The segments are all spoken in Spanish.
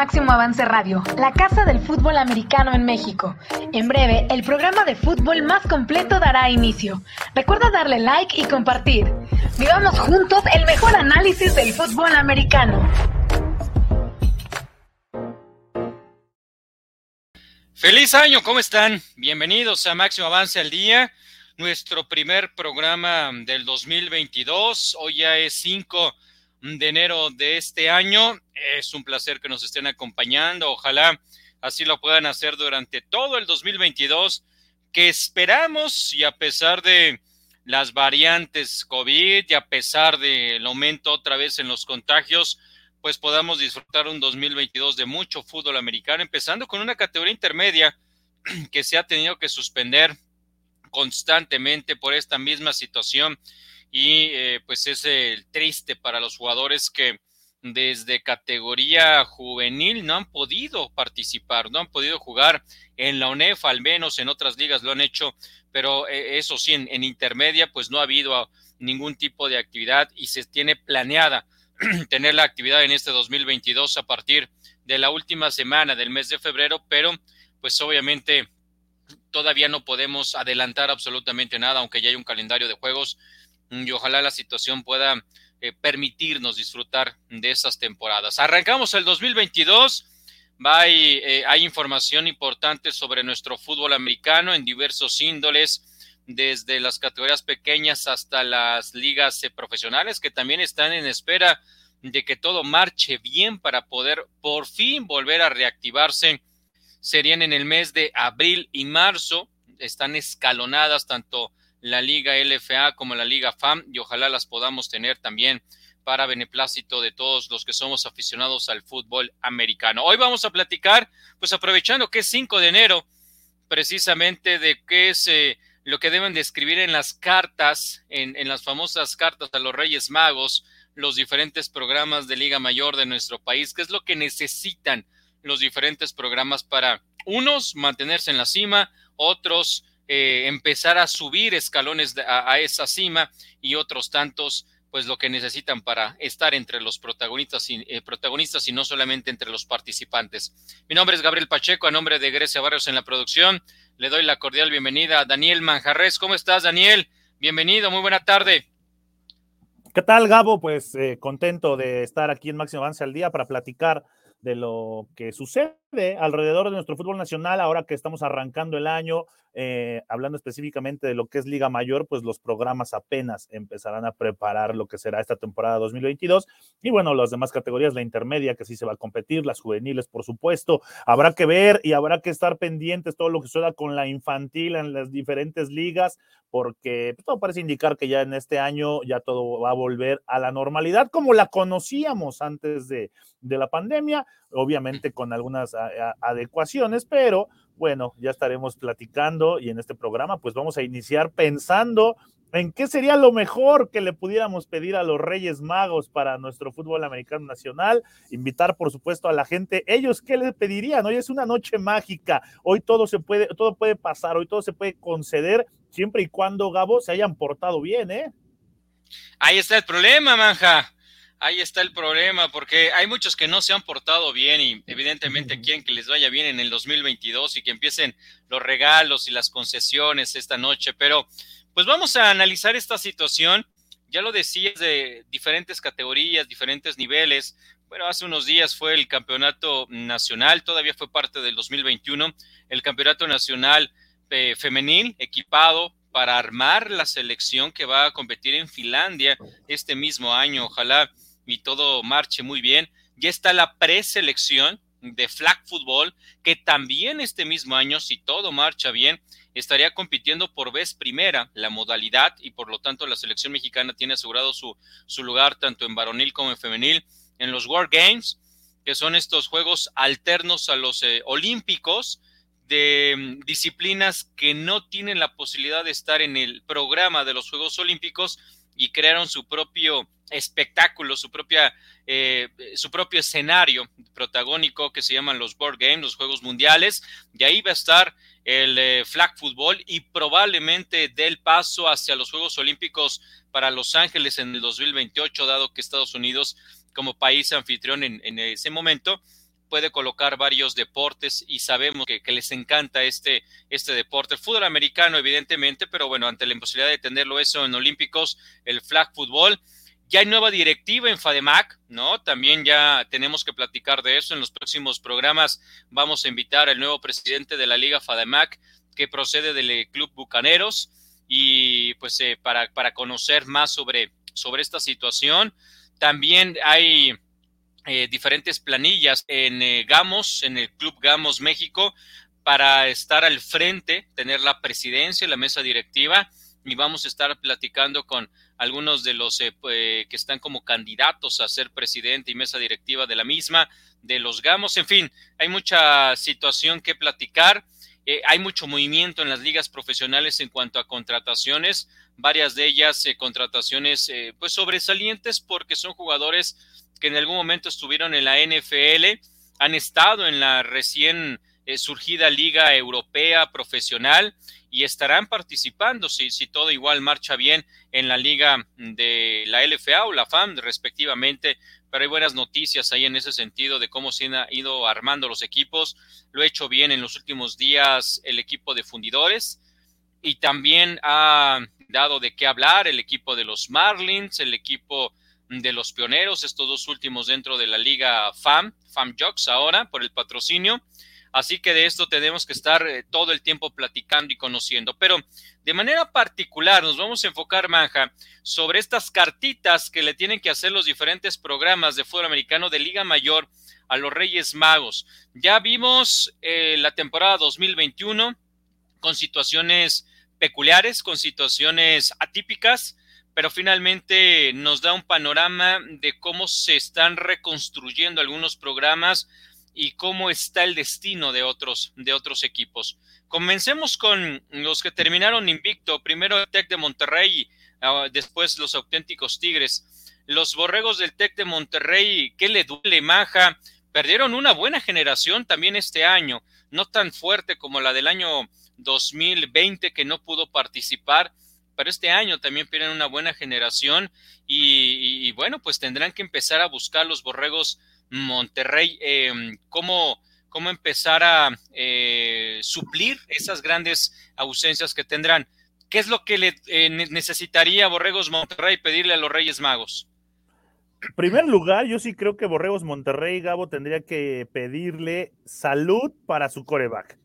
Máximo Avance Radio, la casa del fútbol americano en México. En breve, el programa de fútbol más completo dará inicio. Recuerda darle like y compartir. Vivamos juntos el mejor análisis del fútbol americano. Feliz año, ¿cómo están? Bienvenidos a Máximo Avance al Día, nuestro primer programa del 2022. Hoy ya es 5 de enero de este año. Es un placer que nos estén acompañando. Ojalá así lo puedan hacer durante todo el 2022, que esperamos y a pesar de las variantes COVID y a pesar del aumento otra vez en los contagios, pues podamos disfrutar un 2022 de mucho fútbol americano, empezando con una categoría intermedia que se ha tenido que suspender constantemente por esta misma situación y eh, pues es el triste para los jugadores que desde categoría juvenil no han podido participar, no han podido jugar en la UNEF, al menos en otras ligas lo han hecho, pero eh, eso sí, en, intermedia pues no ha habido ningún tipo de actividad y se tiene planeada tener la actividad en este 2022 a partir de la última semana del mes de febrero, pero pues obviamente todavía no podemos adelantar absolutamente nada, aunque ya hay un calendario de juegos y ojalá la situación pueda eh, permitirnos disfrutar de esas temporadas. Arrancamos el 2022. Va eh, hay información importante sobre nuestro fútbol americano en diversos índoles, desde las categorías pequeñas hasta las ligas eh, profesionales, que también están en espera de que todo marche bien para poder por fin volver a reactivarse. Serían en el mes de abril y marzo. Están escalonadas tanto la Liga LFA como la Liga FAM y ojalá las podamos tener también para beneplácito de todos los que somos aficionados al fútbol americano. Hoy vamos a platicar, pues aprovechando que es 5 de enero, precisamente de qué es eh, lo que deben de escribir en las cartas, en, en las famosas cartas a los Reyes Magos, los diferentes programas de Liga Mayor de nuestro país, qué es lo que necesitan los diferentes programas para unos mantenerse en la cima, otros eh, empezar a subir escalones a, esa cima y otros tantos pues lo que necesitan para estar entre los protagonistas y, eh, protagonistas y no solamente entre los participantes. Mi nombre es Gabriel Pacheco, a nombre de Grecia Barrios en la producción, le doy la cordial bienvenida a Daniel Manjarres. ¿Cómo estás, Daniel? Bienvenido, muy buena tarde. ¿Qué tal, Gabo? Pues eh, contento de estar aquí en Máximo Avance al Día para platicar de lo que sucede alrededor de nuestro fútbol nacional ahora que estamos arrancando el año, eh, hablando específicamente de lo que es Liga Mayor, pues los programas apenas empezarán a preparar lo que será esta temporada 2022. Y bueno, las demás categorías, la intermedia, que sí se va a competir, las juveniles, por supuesto, habrá que ver y habrá que estar pendientes todo lo que suceda con la infantil en las diferentes ligas, porque pues, todo parece indicar que ya en este año ya todo va a volver a la normalidad como la conocíamos antes de, de la pandemia, obviamente con algunas adecuaciones, pero bueno, ya estaremos platicando y en este programa pues vamos a iniciar pensando en qué sería lo mejor que le pudiéramos pedir a los Reyes Magos para nuestro fútbol americano nacional, invitar por supuesto a la gente, ellos qué les pedirían, hoy es una noche mágica, hoy todo se puede, todo puede pasar, hoy todo se puede conceder siempre y cuando Gabo se hayan portado bien, ¿eh? Ahí está el problema, manja ahí está el problema, porque hay muchos que no se han portado bien y evidentemente quieren que les vaya bien en el 2022 y que empiecen los regalos y las concesiones esta noche, pero pues vamos a analizar esta situación. Ya lo decías de diferentes categorías, diferentes niveles. Bueno, hace unos días fue el campeonato nacional, todavía fue parte del 2021, el campeonato nacional eh, femenil equipado para armar la selección que va a competir en Finlandia este mismo año. Ojalá y todo marche muy bien. Ya está la preselección de flag football, que también este mismo año, si todo marcha bien, estaría compitiendo por vez primera la modalidad y por lo tanto la selección mexicana tiene asegurado su, su lugar tanto en varonil como en femenil en los World Games, que son estos juegos alternos a los eh, olímpicos de mm, disciplinas que no tienen la posibilidad de estar en el programa de los Juegos Olímpicos y crearon su propio espectáculo, su propia, eh, su propio escenario protagónico que se llaman los Board Games, los Juegos Mundiales, y ahí va a estar el eh, flag football y probablemente dé el paso hacia los Juegos Olímpicos para Los Ángeles en el 2028, dado que Estados Unidos como país anfitrión en ese momento puede colocar varios deportes y sabemos que, les encanta este, este deporte. El fútbol americano, evidentemente, pero bueno, ante la imposibilidad de tenerlo eso en Olímpicos, el flag fútbol. Ya hay nueva directiva en FADEMAC, ¿no? También ya tenemos que platicar de eso en los próximos programas. Vamos a invitar al nuevo presidente de la Liga FADEMAC, que procede del Club Bucaneros, y pues eh, para, para conocer más sobre, sobre esta situación. También hay eh, diferentes planillas en eh, Gamos, en el Club Gamos México, para estar al frente, tener la presidencia, la mesa directiva, y vamos a estar platicando con algunos de los eh, que están como candidatos a ser presidente y mesa directiva de la misma, de los Gamos. En fin, hay mucha situación que platicar. hay mucho movimiento en las ligas profesionales en cuanto a contrataciones, varias de ellas contrataciones pues sobresalientes porque son jugadores que en algún momento estuvieron en la NFL, han estado en la recién eh, surgida Liga Europea Profesional y estarán participando, si, si todo igual marcha bien, en la Liga de la LFA o la FAM, respectivamente. Pero hay buenas noticias ahí en ese sentido de cómo se han ido armando los equipos. Lo ha hecho bien en los últimos días el equipo de fundidores y también ha dado de qué hablar el equipo de los Marlins, el equipo de los pioneros, estos dos últimos dentro de la liga FAM, FAM Jocks ahora, por el patrocinio. Así que de esto tenemos que estar eh, todo el tiempo platicando y conociendo. Pero de manera particular nos vamos a enfocar, Manja, sobre estas cartitas que le tienen que hacer los diferentes programas de fútbol americano de Liga Mayor a los Reyes Magos. Ya vimos eh, la temporada 2021 con situaciones peculiares, con situaciones atípicas pero finalmente nos da un panorama de cómo se están reconstruyendo algunos programas y cómo está el destino de otros, de otros equipos. Comencemos con los que terminaron invicto. Primero el Tec de Monterrey, ah, después los auténticos Tigres. Los borregos del Tec de Monterrey, ¿qué le duele, Maja? Perdieron una buena generación también este año, no tan fuerte como la del año 2020 que no pudo participar, pero este año también pierden una buena generación y, bueno, pues tendrán que empezar a buscar los borregos Monterrey, em, cómo, cómo, empezar a eh, suplir esas grandes ausencias que tendrán. ¿Qué es lo que le eh, necesitaría Borregos Monterrey pedirle a los Reyes Magos? En primer lugar, yo sí creo que Borregos Monterrey, Gabo, tendría que pedirle salud para su coreback.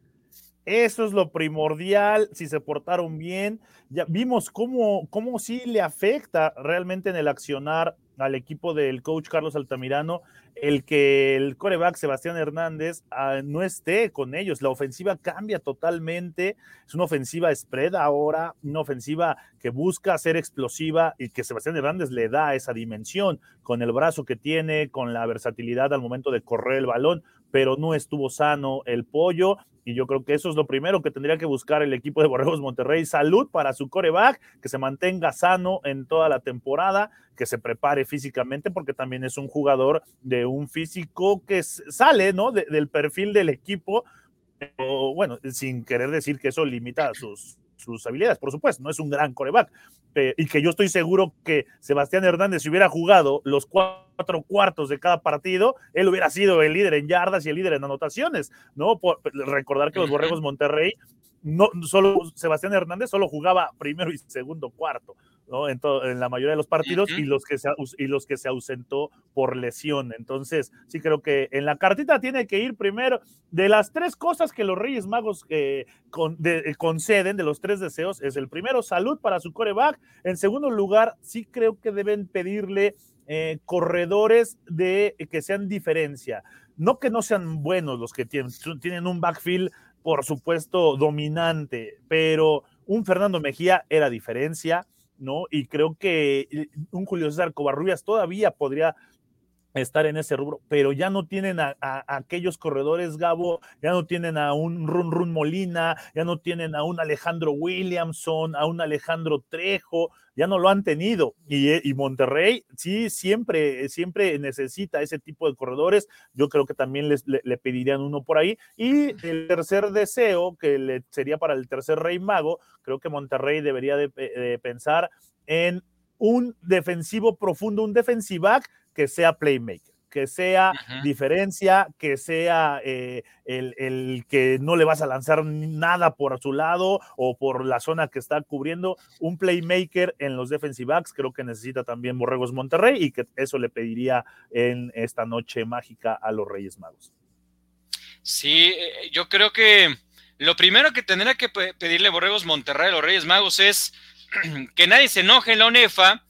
Eso es lo primordial, si se portaron bien. Ya vimos cómo, cómo sí le afecta realmente en el accionar al equipo del coach Carlos Altamirano el que el coreback Sebastián Hernández ah, no esté con ellos. La ofensiva cambia totalmente. Es una ofensiva spread ahora, una ofensiva que busca ser explosiva y que Sebastián Hernández le da esa dimensión con el brazo que tiene, con la versatilidad al momento de correr el balón, pero no estuvo sano el pollo y yo creo que eso es lo primero que tendría que buscar el equipo de Borregos Monterrey. Salud para su coreback, que se mantenga sano en toda la temporada, que se prepare físicamente, porque también es un jugador de un físico que sale, ¿no? del perfil del equipo. bueno, sin querer decir que eso limita sus, sus habilidades, por supuesto, no es un gran coreback, y que yo estoy seguro que Sebastián Hernández, si hubiera jugado los cuatro cuartos de cada partido, él hubiera sido el líder en yardas y el líder en anotaciones, ¿no? Por, recordar que los Borregos Monterrey, no solo Sebastián Hernández solo jugaba primero y segundo cuarto, en, la mayoría de los partidos y, los que se, y los que se ausentó por lesión. Entonces, sí creo que en la cartita tiene que ir primero de las tres cosas que los Reyes Magos eh, eh, conceden, de los tres deseos, es el primero, salud para su coreback. En segundo lugar, sí creo que deben pedirle eh, corredores de que sean diferencia. No que no sean buenos los que tienen, tienen un backfield, por supuesto, dominante, pero un Fernando Mejía era diferencia, ¿no? Y creo que eh, un Julio César Covarrubias todavía podría estar en ese rubro, pero ya no tienen a, aquellos corredores, Gabo, ya no tienen a un Run Run Molina, ya no tienen a un Alejandro Williamson, a un Alejandro Trejo, ya no lo han tenido. Y, eh, Monterrey sí siempre, siempre necesita ese tipo de corredores. Yo creo que también les, le, pedirían uno por ahí. Y el tercer deseo, que le, sería para el tercer rey mago, creo que Monterrey debería de, de pensar en un defensivo profundo, un defensivac que sea playmaker que sea diferencia, que sea eh, el, que no le vas a lanzar nada por su lado o por la zona que está cubriendo. Un playmaker en los defensive backs creo que necesita también Borregos Monterrey y que eso le pediría en esta noche mágica a los Reyes Magos. Sí, eh, yo creo que lo primero que tendrá que pedirle Borregos Monterrey a los Reyes Magos es que nadie se enoje en la ONEFA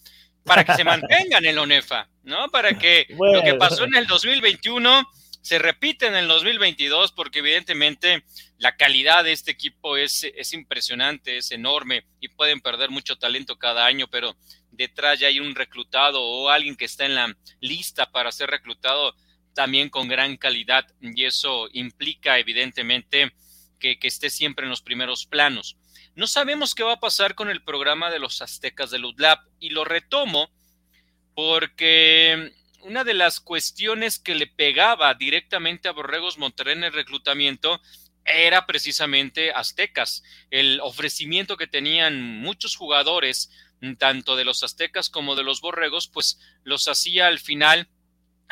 para que se mantengan en la ONEFA, ¿no? Para que lo que pasó en el 2021 se repite en el 2022, porque evidentemente la calidad de este equipo es, es impresionante, es enorme y pueden perder mucho talento cada año, pero detrás ya hay un reclutado o alguien que está en la lista para ser reclutado también con gran calidad y eso implica evidentemente que, que esté siempre en los primeros planos. No sabemos qué va a pasar con el programa de los aztecas de UDLAP y lo retomo porque una de las cuestiones que le pegaba directamente a Borregos Monterrey en el reclutamiento era precisamente aztecas, el ofrecimiento que tenían muchos jugadores, tanto de los aztecas como de los borregos, pues los hacía al final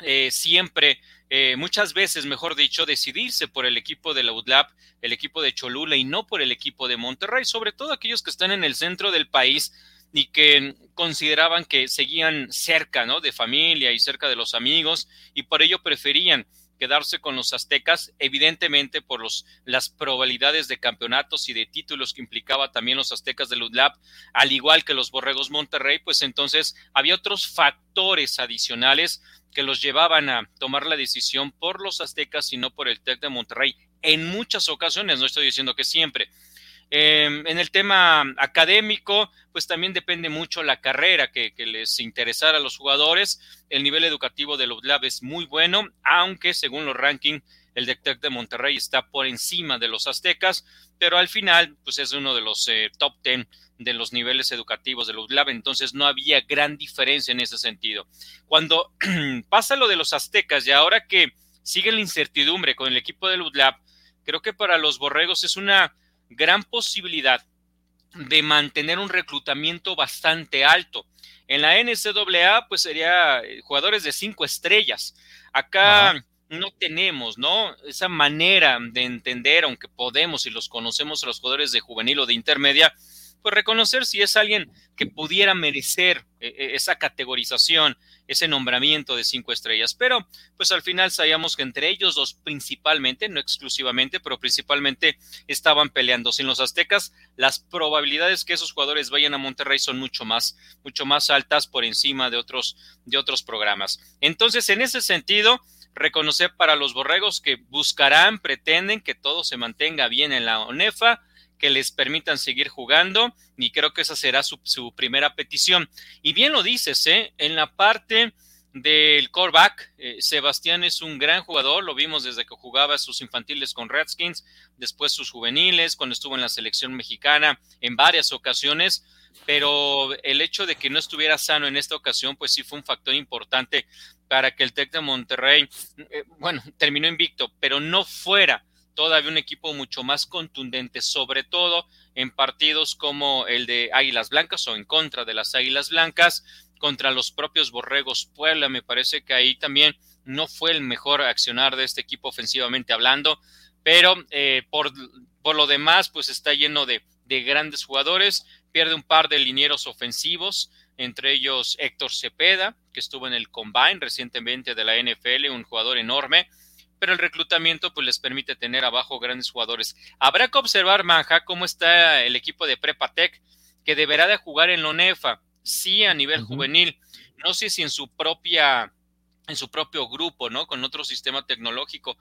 eh, siempre eh, muchas veces, mejor dicho, decidirse por el equipo de la UDLAP, el equipo de Cholula y no por el equipo de Monterrey, sobre todo aquellos que están en el centro del país y que consideraban que seguían cerca, ¿no? De familia y cerca de los amigos y por ello preferían quedarse con los aztecas, evidentemente por los, las probabilidades de campeonatos y de títulos que implicaba también los aztecas de UDLAP, al igual que los borregos Monterrey, pues entonces había otros factores adicionales que los llevaban a tomar la decisión por los aztecas y no por el TEC de Monterrey. En muchas ocasiones, no estoy diciendo que siempre. Em, en el tema académico, pues también depende mucho la carrera que, les interesara a los jugadores. El nivel educativo de los es muy bueno, aunque según los rankings, el TEC de Monterrey está por encima de los aztecas, pero al final, pues es uno de los eh, top 10 de los niveles educativos de UDLAB, entonces no había gran diferencia en ese sentido. Cuando pasa lo de los aztecas y ahora que sigue la incertidumbre con el equipo del UDLAB, creo que para los borregos es una gran posibilidad de mantener un reclutamiento bastante alto. En la NCAA, pues sería eh, jugadores de cinco estrellas. Acá no tenemos, ¿no? Esa manera de entender, aunque podemos y los conocemos a los jugadores de juvenil o de intermedia, pues reconocer si es alguien que pudiera merecer eh, eh, esa categorización, ese nombramiento de cinco estrellas. Pero pues al final sabíamos que entre ellos dos principalmente, no exclusivamente, pero principalmente estaban peleando. Sin los aztecas, las probabilidades que esos jugadores vayan a Monterrey son mucho más, mucho más altas por encima de otros, de otros programas. Entonces, en ese sentido, reconocer para los borregos que buscarán, pretenden que todo se mantenga bien en la ONEFA, que les permitan seguir jugando y creo que esa será su, primera petición. Y bien lo dices, ¿eh? en la parte del coreback, eh, Sebastián es un gran jugador, lo vimos desde que jugaba sus infantiles con Redskins, después sus juveniles, cuando estuvo en la selección mexicana en varias ocasiones, pero el hecho de que no estuviera sano en esta ocasión, pues sí fue un factor importante para que el Tec de Monterrey, eh, bueno, terminó invicto, pero no fuera todavía un equipo mucho más contundente, sobre todo en partidos como el de Águilas Blancas o en contra de las Águilas Blancas, contra los propios Borregos Puebla. Me parece que ahí también no fue el mejor accionar de este equipo ofensivamente hablando, pero eh, por, por, lo demás, pues está lleno de, de grandes jugadores, pierde un par de linieros ofensivos, entre ellos Héctor Cepeda, que estuvo en el Combine recientemente de la NFL, un jugador enorme, pero el reclutamiento pues les permite tener abajo grandes jugadores. Habrá que observar, Manja, cómo está el equipo de Prepatec, que deberá de jugar en la sí a nivel juvenil, no sé si en su propia en su propio grupo, ¿no? Con otro sistema tecnológico,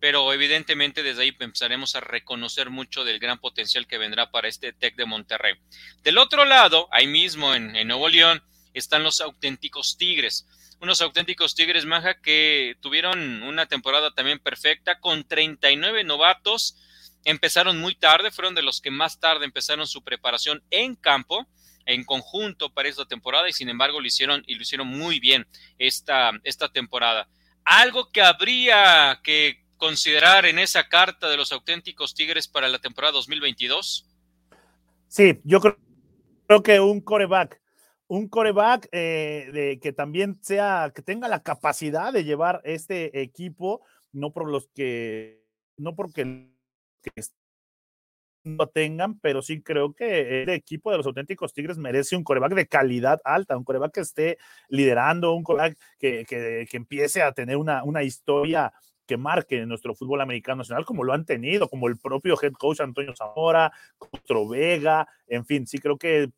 pero evidentemente desde ahí empezaremos a reconocer mucho del gran potencial que vendrá para este TEC de Monterrey. Del otro lado, ahí mismo en, en Nuevo León, están los auténticos Tigres unos auténticos Tigres Maja que tuvieron una temporada también perfecta con 39 novatos. Empezaron muy tarde, fueron de los que más tarde empezaron su preparación en campo, en conjunto para esta temporada y sin embargo lo hicieron y lo hicieron muy bien esta, esta temporada. Algo que habría que considerar en esa carta de los auténticos Tigres para la temporada 2022. Sí, yo creo, creo que un coreback un coreback eh, de, que también sea, que tenga la capacidad de llevar este equipo, no por los que, no porque no tengan, pero sí creo que el equipo de los auténticos Tigres merece un coreback de calidad alta, un coreback que esté liderando, un coreback que, que, que empiece a tener una, una historia que marque nuestro fútbol americano nacional, como lo han tenido, como el propio head coach Antonio Zamora, Costro Vega, en fin, sí creo que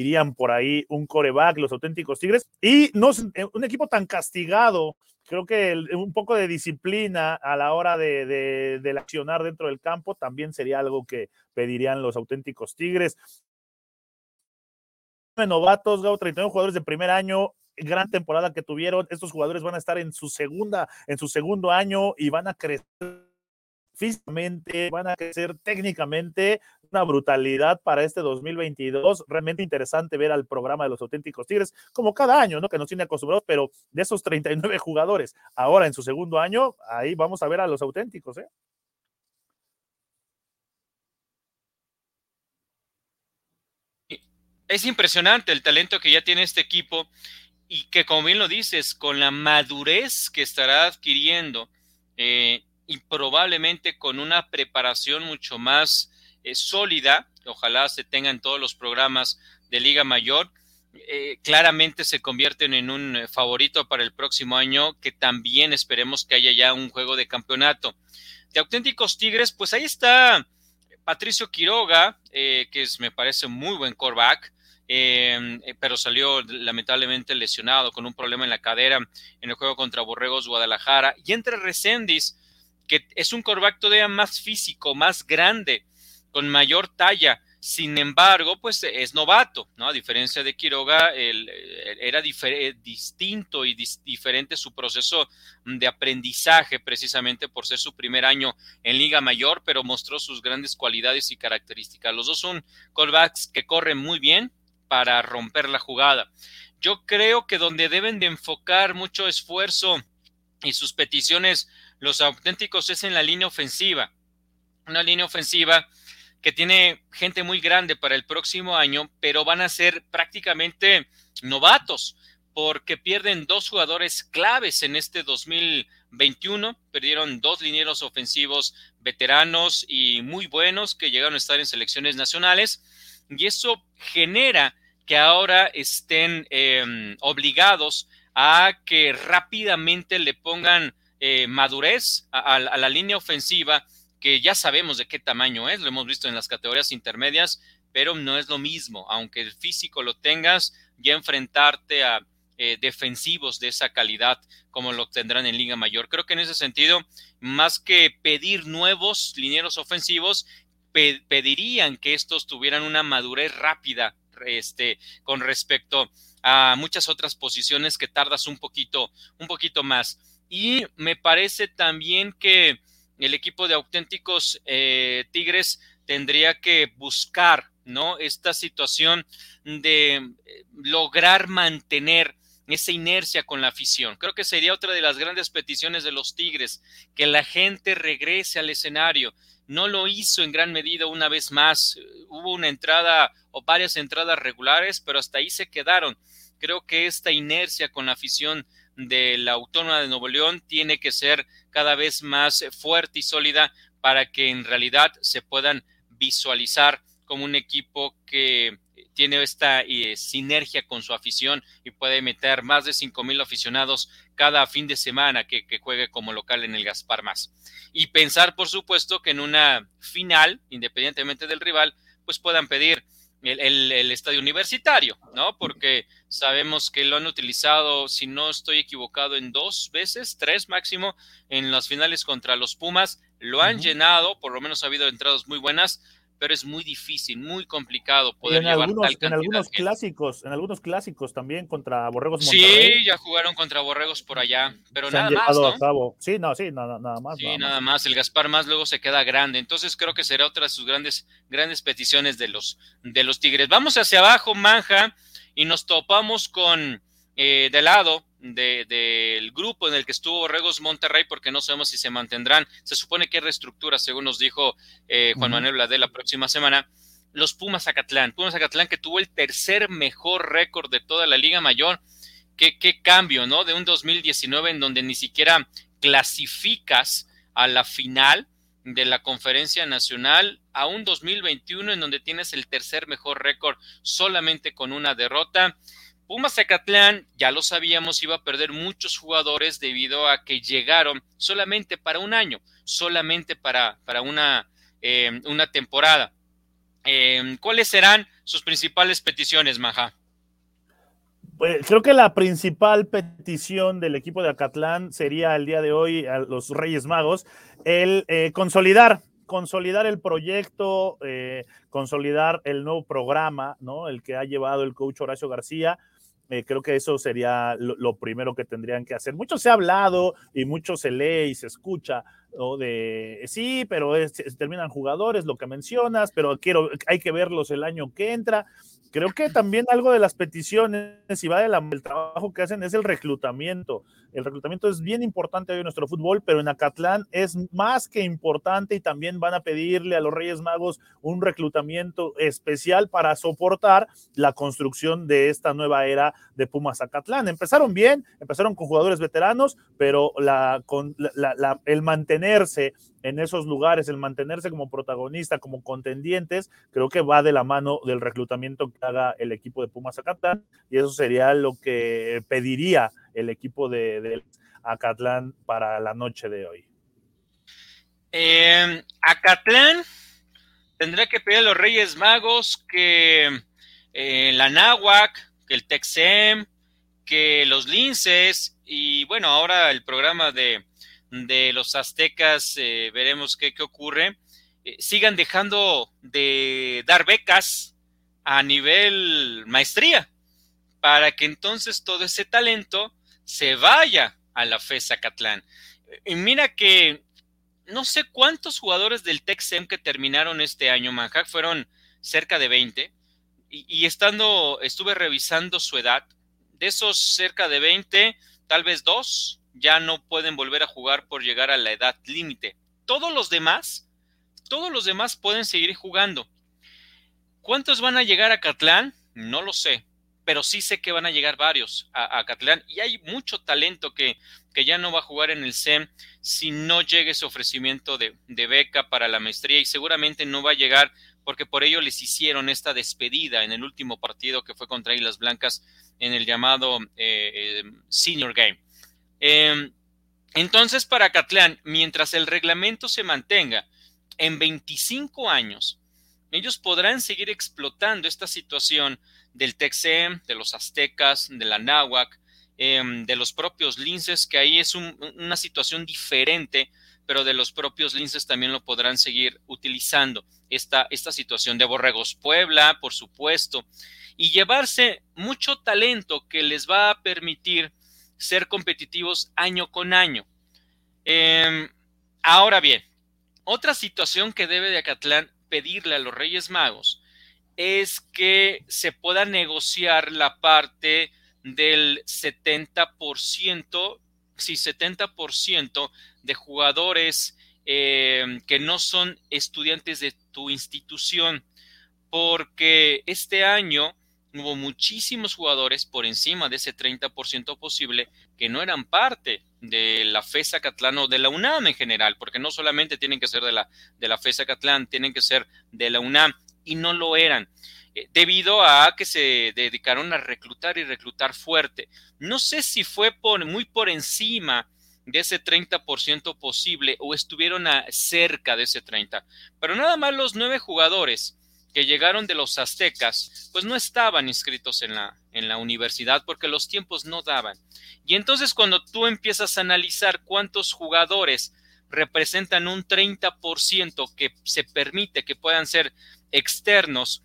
pedirían por ahí un coreback, los auténticos Tigres, y no eh, un equipo tan castigado creo que un poco de disciplina a la hora de, de, accionar dentro del campo también sería algo que pedirían los auténticos Tigres. Novatos, Gao, 39 jugadores de primer año, gran temporada que tuvieron. Estos jugadores van a estar en su segunda, en su segundo año y van a crecer físicamente, van a crecer técnicamente, una brutalidad para este 2022. Realmente interesante ver al programa de los auténticos Tigres, como cada año, ¿no? Que nos tiene acostumbrados, pero de esos 39 jugadores, ahora en su segundo año, ahí vamos a ver a los auténticos, ¿eh? Es impresionante el talento que ya tiene este equipo y que, como bien lo dices, con la madurez que estará adquiriendo eh, y probablemente con una preparación mucho más eh, sólida, ojalá se tenga en todos los programas de Liga Mayor, eh, claramente se convierten en un favorito para el próximo año, que también esperemos que haya ya un juego de campeonato. De auténticos Tigres, pues ahí está Patricio Quiroga, que es, me parece muy buen coreback, pero salió lamentablemente lesionado con un problema en la cadera en el juego contra Borregos Guadalajara. Y entre Recendis, que es un coreback todavía más físico, más grande, con mayor talla. Sin embargo, pues es novato, ¿no? A diferencia de Quiroga, era distinto y diferente su proceso de aprendizaje, precisamente por ser su primer año en Liga Mayor, pero mostró sus grandes cualidades y características. Los dos son callbacks que corren muy bien para romper la jugada. Yo creo que donde deben de enfocar mucho esfuerzo y sus peticiones los auténticos es en la línea ofensiva. Una línea ofensiva que tiene gente muy grande para el próximo año, pero van a ser prácticamente novatos porque pierden dos jugadores claves en este 2021. Perdieron dos linieros ofensivos veteranos y muy buenos que llegaron a estar en selecciones nacionales. Y eso genera que ahora estén em, obligados a que rápidamente le pongan eh, madurez a, la línea ofensiva, que ya sabemos de qué tamaño es, lo hemos visto en las categorías intermedias, pero no es lo mismo, aunque el físico lo tengas, ya enfrentarte a eh, defensivos de esa calidad como lo tendrán en Liga Mayor. Creo que en ese sentido, más que pedir nuevos linieros ofensivos, pedirían que estos tuvieran una madurez rápida este, con respecto a muchas otras posiciones que tardas un poquito, un poquito más. Y me parece también que el equipo de auténticos eh, Tigres tendría que buscar, ¿no? Esta situación de eh, lograr mantener esa inercia con la afición. Creo que sería otra de las grandes peticiones de los Tigres, que la gente regrese al escenario. No lo hizo en gran medida una vez más. Hubo una entrada o varias entradas regulares, pero hasta ahí se quedaron. Creo que esta inercia con la afición de la Autónoma de Nuevo León tiene que ser cada vez más fuerte y sólida para que en realidad se puedan visualizar como un equipo que tiene esta eh, sinergia con su afición y puede meter más de cinco mil aficionados cada fin de semana que, que, juegue como local en el Gaspar Más. Y pensar, por supuesto, que en una final, independientemente del rival, pues puedan pedir el, estadio universitario, ¿no? Porque sabemos que lo han utilizado, si no estoy equivocado, en dos veces, tres máximo, en las finales contra los Pumas. Lo han llenado, por lo menos ha habido entradas muy buenas, pero es muy difícil, muy complicado poder llevar algunos, En algunos clásicos, en algunos clásicos también contra Borregos Monterrey. Sí, ya jugaron contra Borregos por allá, pero nada más, ¿no? Sí, no, sí, nada, nada más. Sí, nada más. El Gaspar más luego se queda grande, entonces creo que será otra de sus grandes, grandes peticiones de los, de los Tigres. Vamos hacia abajo, Manja, y nos topamos con eh, de lado del grupo en el que estuvo Borregos Monterrey, porque no sabemos si se mantendrán. Se supone que reestructura, según nos dijo eh, Juan Manuel la de la próxima semana. los Pumas Acatlán. Pumas Acatlán que tuvo el tercer mejor récord de toda la Liga Mayor. Qué, qué cambio, ¿no? De un 2019 en donde ni siquiera clasificas a la final de la conferencia nacional a un 2021 en donde tienes el tercer mejor récord solamente con una derrota. Pumas Zacatlán, ya lo sabíamos, iba a perder muchos jugadores debido a que llegaron solamente para un año, solamente para, para una, eh, una temporada. Eh, ¿Cuáles serán sus principales peticiones, Maja? Pues, creo que la principal petición del equipo de Acatlán sería el día de hoy a los Reyes Magos el eh, consolidar, consolidar el proyecto, eh, consolidar el nuevo programa, ¿no? El que ha llevado el coach Horacio García. Eh, creo que eso sería lo, primero que tendrían que hacer. Mucho se ha hablado y mucho se lee y se escucha ¿no? de sí, pero terminan jugadores, lo que mencionas, pero quiero, hay que verlos el año que entra creo que también algo de las peticiones y va del trabajo que hacen es el reclutamiento. El reclutamiento es bien importante hoy en nuestro fútbol, pero en Acatlán es más que importante y también van a pedirle a los Reyes Magos un reclutamiento especial para soportar la construcción de esta nueva era de Pumas Acatlán. Empezaron bien, empezaron con jugadores veteranos, pero la, con, el mantenerse en esos lugares, el mantenerse como protagonista, como contendientes, creo que va de la mano del reclutamiento que haga el equipo de Pumas Acatlán y eso sería lo que pediría el equipo de, Acatlán para la noche de hoy. Eh, Acatlán tendrá que pedir a los Reyes Magos que eh, la Náhuac, que el Texem, que los Linces y bueno, ahora el programa de de los aztecas, eh, veremos qué, qué ocurre, eh, sigan dejando de dar becas a nivel maestría, para que entonces todo ese talento se vaya a la FESA Catlán. Y mira que no sé cuántos jugadores del Texem que terminaron este año, Manjac, fueron cerca de 20, y, y estando, estuve revisando su edad, de esos cerca de 20, tal vez dos ya no pueden volver a jugar por llegar a la edad límite. Todos los demás, todos los demás pueden seguir jugando. ¿Cuántos van a llegar a Catlán? No lo sé, pero sí sé que van a llegar varios a, Catlán y hay mucho talento que, que, ya no va a jugar en el SEM si no llega ese ofrecimiento de, beca para la maestría y seguramente no va a llegar porque por ello les hicieron esta despedida en el último partido que fue contra Islas Blancas en el llamado eh, eh, Senior Game. Em, entonces, para Catlán, mientras el reglamento se mantenga en 25 años, ellos podrán seguir explotando esta situación del Texem, de los aztecas, de la náhuac, em, de los propios linces, que ahí es una situación diferente, pero de los propios linces también lo podrán seguir utilizando. Esta, esta situación de Borregos Puebla, por supuesto, y llevarse mucho talento que les va a permitir ser competitivos año con año. Em, ahora bien, otra situación que debe de Acatlán pedirle a los Reyes Magos es que se pueda negociar la parte del 70%, sí, 70% de jugadores em, que no son estudiantes de tu institución, porque este año hubo muchísimos jugadores por encima de ese 30% posible que no eran parte de la FESA Catlán o de la UNAM en general, porque no solamente tienen que ser de la, de la FESA Catlán, tienen que ser de la UNAM y no lo eran, eh, debido a que se dedicaron a reclutar y reclutar fuerte. No sé si fue por, muy por encima de ese 30% posible o estuvieron a cerca de ese 30%, pero nada más los nueve jugadores que llegaron de los aztecas, pues no estaban inscritos en la, en la universidad porque los tiempos no daban. Y entonces cuando tú empiezas a analizar cuántos jugadores representan un 30% que se permite que puedan ser externos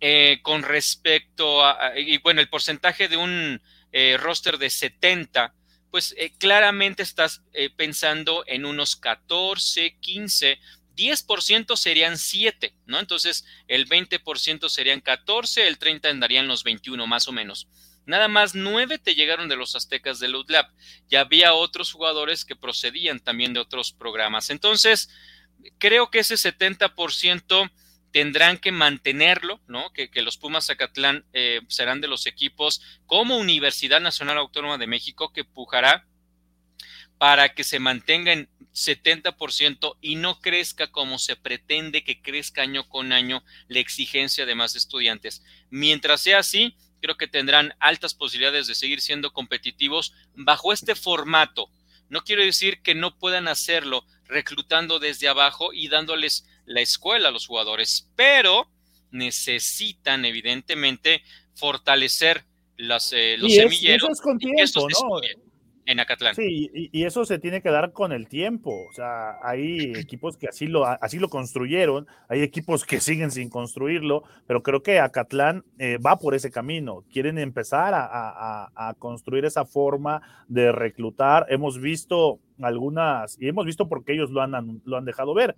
eh, con respecto a, y bueno, el porcentaje de un eh, roster de 70, pues eh, claramente estás pensando en unos 14, 15 10% serían 7, ¿no? Entonces el 20% serían 14, el 30 andarían los 21 más o menos. Nada más 9 te llegaron de los aztecas de Lab. Ya había otros jugadores que procedían también de otros programas. Entonces, creo que ese 70% tendrán que mantenerlo, ¿no? Que, los Pumas Zacatlán eh, serán de los equipos como Universidad Nacional Autónoma de México que pujará para que se mantenga en 70% y no crezca como se pretende que crezca año con año la exigencia de más estudiantes. Mientras sea así, creo que tendrán altas posibilidades de seguir siendo competitivos bajo este formato. No quiero decir que no puedan hacerlo reclutando desde abajo y dándoles la escuela a los jugadores, pero necesitan evidentemente fortalecer las, eh, los semilleros. con tiempo, ¿no? En Acatlán. Sí, y, eso se tiene que dar con el tiempo. O sea, hay equipos que así lo, así lo construyeron, hay equipos que siguen sin construirlo, pero creo que Acatlán eh, va por ese camino. Quieren empezar a, construir esa forma de reclutar. Hemos visto algunas, y hemos visto porque ellos lo han, lo han dejado ver.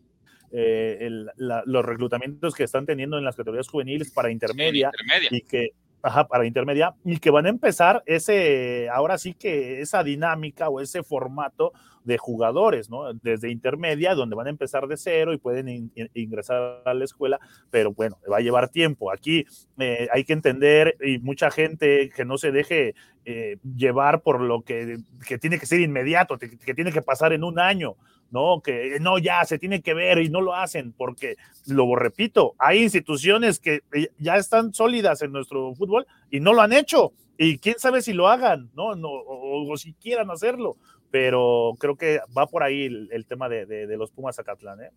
Eh, los reclutamientos que están teniendo en las categorías juveniles para intermedia, intermedia. y que Ajá, para intermedia, y que van a empezar ese, ahora sí que esa dinámica o ese formato de jugadores, ¿no? Desde intermedia, donde van a empezar de cero y pueden ingresar a la escuela, pero bueno, va a llevar tiempo. Aquí eh, hay que entender, y mucha gente que no se deje eh, llevar por lo que, que, tiene que ser inmediato, que tiene que pasar en un año. ¿No? Que no, ya se tiene que ver y no lo hacen, porque, lo repito, hay instituciones que eh, ya están sólidas en nuestro fútbol y no lo han hecho. Y quién sabe si lo hagan, ¿no? no o, si quieran hacerlo. Pero creo que va por ahí el, tema de, los Pumas Zacatlán, ¿eh?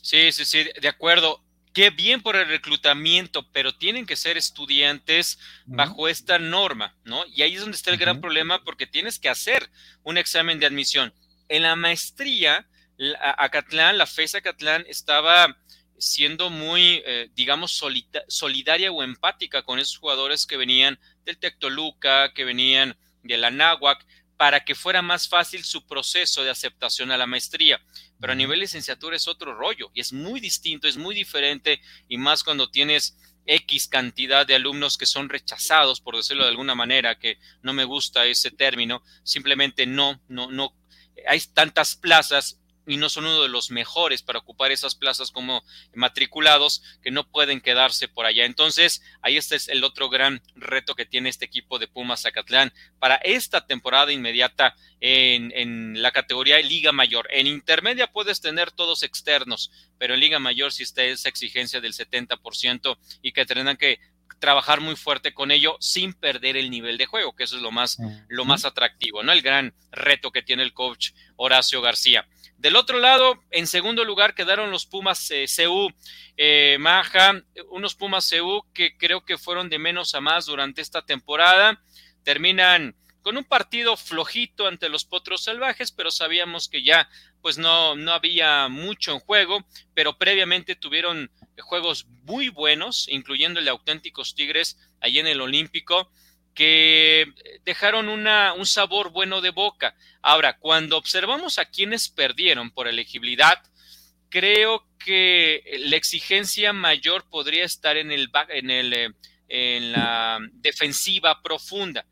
Sí, sí, sí, de acuerdo. Qué bien por el reclutamiento, pero tienen que ser estudiantes bajo esta norma, ¿no? Y ahí es donde está el gran problema porque tienes que hacer un examen de admisión en la maestría, Acatlán, la FES Acatlán estaba siendo muy, eh, digamos, solidaria o empática con esos jugadores que venían del Tectoluca, que venían de la Náhuac, para que fuera más fácil su proceso de aceptación a la maestría. Pero a nivel licenciatura es otro rollo y es muy distinto, es muy diferente y más cuando tienes X cantidad de alumnos que son rechazados, por decirlo de alguna manera, que no me gusta ese término, simplemente no, no, no, hay tantas plazas y no son uno de los mejores para ocupar esas plazas como matriculados que no pueden quedarse por allá. Entonces, ahí este es el otro gran reto que tiene este equipo de Pumas Zacatlán para esta temporada inmediata en, la categoría Liga Mayor. En intermedia puedes tener todos externos, pero en Liga Mayor sí está esa exigencia del 70% y que tendrán que trabajar muy fuerte con ello sin perder el nivel de juego, que eso es lo más, lo más atractivo, ¿no? El gran reto que tiene el coach Horacio García. Del otro lado, en segundo lugar quedaron los Pumas eh, CU eh, Maja, unos Pumas CU que creo que fueron de menos a más durante esta temporada. Terminan con un partido flojito ante los Potros Salvajes, pero sabíamos que ya pues no, no había mucho en juego, pero previamente tuvieron juegos muy buenos, incluyendo el de Auténticos Tigres allí en el Olímpico, que dejaron una, un sabor bueno de boca. Ahora, cuando observamos a quienes perdieron por elegibilidad, creo que la exigencia mayor podría estar en, el, en, el, eh, en la defensiva profunda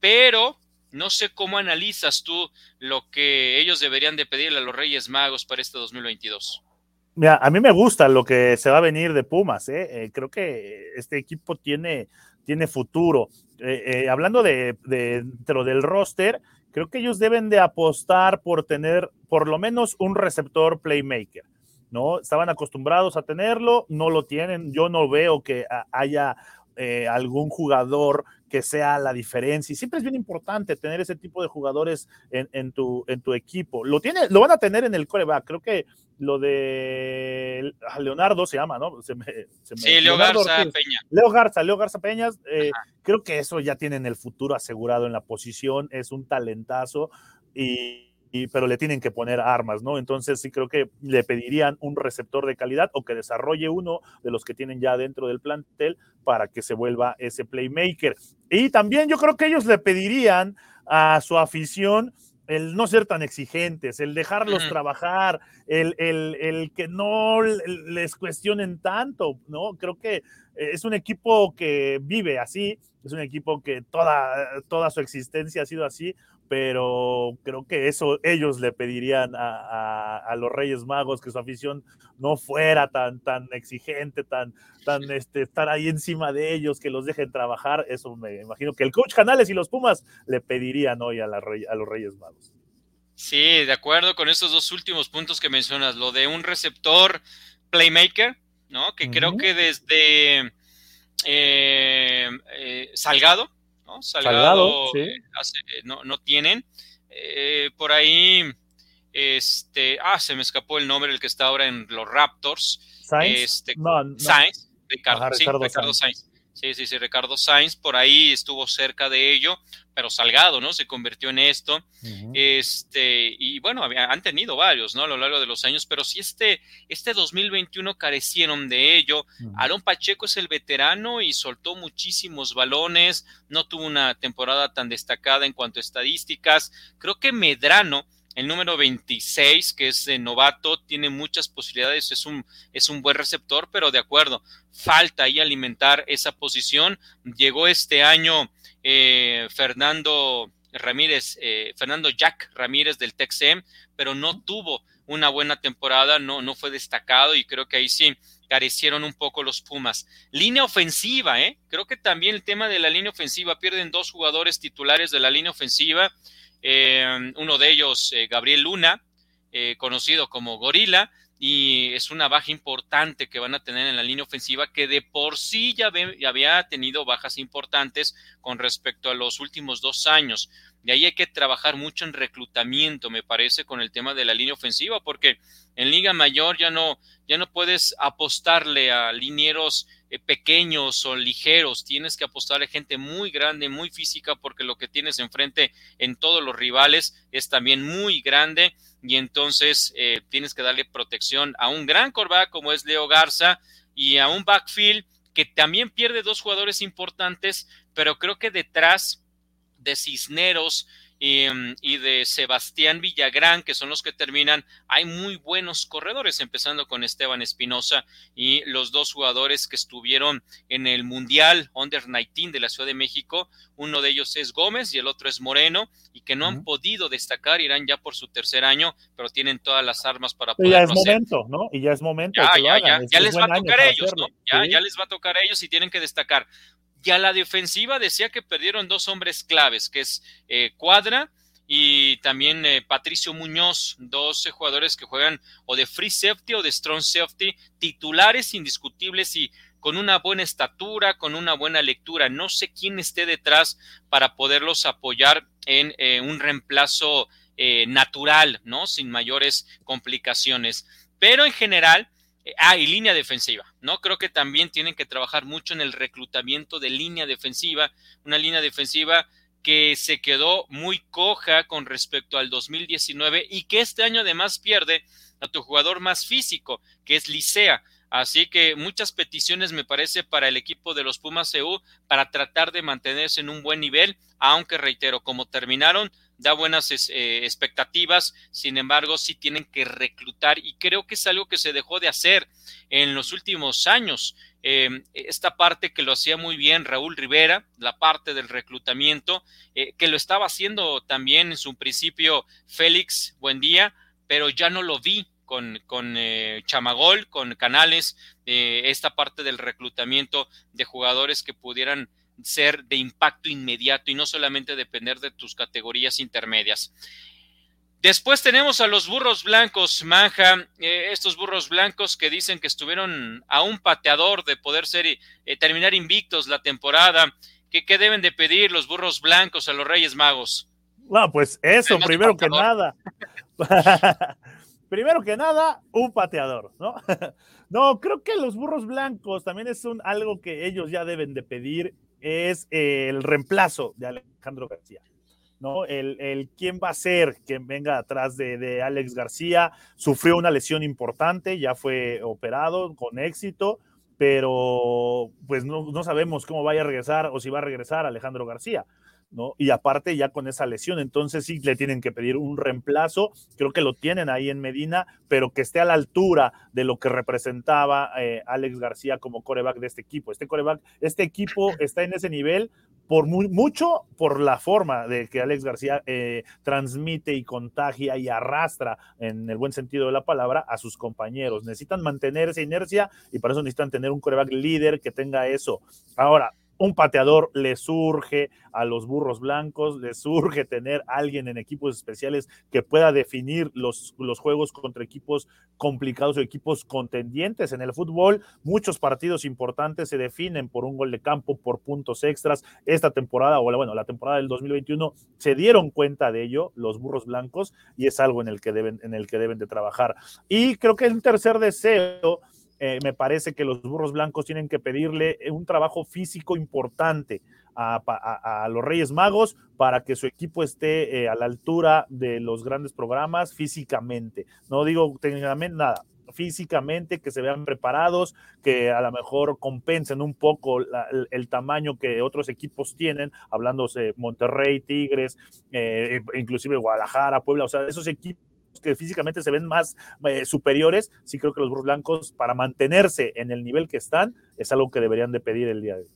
pero no sé cómo analizas tú lo que ellos deberían de pedirle a los Reyes Magos para este 2022. A mí me gusta lo que se va a venir de Pumas. ¿eh? eh creo que este equipo tiene, tiene futuro. Eh, eh, hablando de, dentro del roster, creo que ellos deben de apostar por tener por lo menos un receptor playmaker. ¿no? Estaban acostumbrados a tenerlo, no lo tienen. Yo no veo que haya algún jugador que sea la diferencia. Y siempre es bien importante tener ese tipo de jugadores en, tu, en tu equipo. Lo, tiene, lo van a tener en el coreback. Creo que lo de Leonardo se llama, ¿no? sí, Leo Garza Peña. Leo Garza, Leo Garza Peñas. Eh, creo que eso ya tienen el futuro asegurado en la posición. Es un talentazo. Y pero le tienen que poner armas, ¿no? Entonces sí creo que le pedirían un receptor de calidad o que desarrolle uno de los que tienen ya dentro del plantel para que se vuelva ese playmaker. Y también yo creo que ellos le pedirían a su afición el no ser tan exigentes, el dejarlos trabajar, el, el, el, que no les cuestionen tanto, ¿no? Creo que es un equipo que vive así, es un equipo que toda, toda su existencia ha sido así, pero creo que eso ellos le pedirían a, los Reyes Magos que su afición no fuera tan, tan exigente, tan, tan este, estar ahí encima de ellos, que los dejen trabajar. Eso me imagino que el coach Canales y los Pumas le pedirían hoy a, la, a los Reyes Magos. Sí, de acuerdo con estos dos últimos puntos que mencionas, lo de un receptor playmaker, ¿no? Que creo que desde eh, eh, Salgado, ¿no? Salgado, eh, no, no, tienen. por ahí, este, ah, se me escapó el nombre, el que está ahora en los Raptors. Sainz. Este, Sainz, Ricardo, sí, Ricardo Sainz. Sí, sí, sí, Ricardo Sainz por ahí estuvo cerca de ello, pero Salgado, ¿no? Se convirtió en esto. Este, y bueno, han tenido varios, ¿no? A lo largo de los años, pero si este, este 2021 carecieron de ello. Aaron Pacheco es el veterano y soltó muchísimos balones, no tuvo una temporada tan destacada en cuanto a estadísticas. Creo que Medrano el número 26, que es de novato, tiene muchas posibilidades, es un, es un buen receptor, pero de acuerdo, falta ahí alimentar esa posición. Llegó este año eh, Fernando Ramírez, eh, Fernando Jack Ramírez del Texem, pero no tuvo una buena temporada, no, no fue destacado y creo que ahí sí carecieron un poco los Pumas. Línea ofensiva, ¿eh? Creo que también el tema de la línea ofensiva, pierden dos jugadores titulares de la línea ofensiva eh, uno de ellos, eh, Gabriel Luna, eh, conocido como Gorila, y es una baja importante que van a tener en la línea ofensiva que de por sí ya, había tenido bajas importantes con respecto a los últimos dos años. De ahí hay que trabajar mucho en reclutamiento, me parece, con el tema de la línea ofensiva, porque en Liga Mayor ya no, ya no puedes apostarle a linieros pequeños o ligeros, tienes que apostarle a gente muy grande, muy física, porque lo que tienes enfrente en todos los rivales es también muy grande y entonces eh, tienes que darle protección a un gran corback como es Leo Garza y a un backfield que también pierde dos jugadores importantes, pero creo que detrás de Cisneros Em, y, de Sebastián Villagrán, que son los que terminan. Hay muy buenos corredores, empezando con Esteban Espinosa y los dos jugadores que estuvieron en el Mundial Under 19 de la Ciudad de México. Uno de ellos es Gómez y el otro es Moreno, y que no han podido destacar, irán ya por su tercer año, pero tienen todas las armas para poder. Ya es momento, ¿no? Y ya es momento. Ya, ya, ya, ya les va a tocar a ellos, ¿no? Ya, ya les va a tocar a ellos y tienen que destacar. Y a la defensiva decía que perdieron dos hombres claves, que es eh, Cuadra y también eh, Patricio Muñoz, dos jugadores que juegan o de free safety o de strong safety, titulares indiscutibles y con una buena estatura, con una buena lectura. No sé quién esté detrás para poderlos apoyar en eh, un reemplazo natural, ¿no? Sin mayores complicaciones. Pero en general, ah, y línea defensiva, ¿no? Creo que también tienen que trabajar mucho en el reclutamiento de línea defensiva, una línea defensiva que se quedó muy coja con respecto al 2019 y que este año además pierde a tu jugador más físico, que es Licea. Así que muchas peticiones me parece para el equipo de los Pumas EU para tratar de mantenerse en un buen nivel, aunque reitero, como terminaron, da buenas eh, expectativas, sin embargo, sí tienen que reclutar y creo que es algo que se dejó de hacer en los últimos años. Em, esta parte que lo hacía muy bien Raúl Rivera, la parte del reclutamiento, eh, que lo estaba haciendo también en su principio Félix Buendía, pero ya no lo vi con, con eh, Chamagol, con Canales, esta parte del reclutamiento de jugadores que pudieran ser de impacto inmediato y no solamente depender de tus categorías intermedias. Después tenemos a los burros blancos, Manja, eh, estos burros blancos que dicen que estuvieron a un pateador de poder ser eh, terminar invictos la temporada. ¿Qué, ¿Qué, deben de pedir los burros blancos a los Reyes Magos? No, pues eso, primero que nada. primero que nada, un pateador, ¿no? no, creo que los burros blancos también es un, algo que ellos ya deben de pedir es el reemplazo de Alejandro García. ¿no? El, el, quién va a ser quien venga atrás de, Alex García. Sufrió una lesión importante, ya fue operado con éxito, pero pues no, no, sabemos cómo vaya a regresar o si va a regresar Alejandro García. ¿No? Y aparte ya con esa lesión, entonces sí le tienen que pedir un reemplazo, creo que lo tienen ahí en Medina, pero que esté a la altura de lo que representaba eh, Alex García como coreback de este equipo. Este coreback, este equipo está en ese nivel por mucho por la forma de que Alex García eh, transmite y contagia y arrastra, en el buen sentido de la palabra, a sus compañeros. Necesitan mantener esa inercia y para eso necesitan tener un coreback líder que tenga eso. Ahora, un pateador le surge a los burros blancos, le surge tener alguien en equipos especiales que pueda definir los, juegos contra equipos complicados o equipos contendientes. En el fútbol, muchos partidos importantes se definen por un gol de campo, por puntos extras. Esta temporada, o bueno, la temporada del 2021, se dieron cuenta de ello los burros blancos y es algo en el que deben, en el que deben de trabajar. Y creo que un tercer deseo eh, me parece que los burros blancos tienen que pedirle un trabajo físico importante a, los Reyes Magos para que su equipo esté eh, a la altura de los grandes programas físicamente. No digo técnicamente nada, físicamente, que se vean preparados, que a lo mejor compensen un poco el, tamaño que otros equipos tienen, hablándose Monterrey, Tigres, eh, inclusive Guadalajara, Puebla, o sea, esos equipos que físicamente se ven más eh, superiores, sí creo que los burros blancos, para mantenerse en el nivel que están, es algo que deberían de pedir el día de hoy.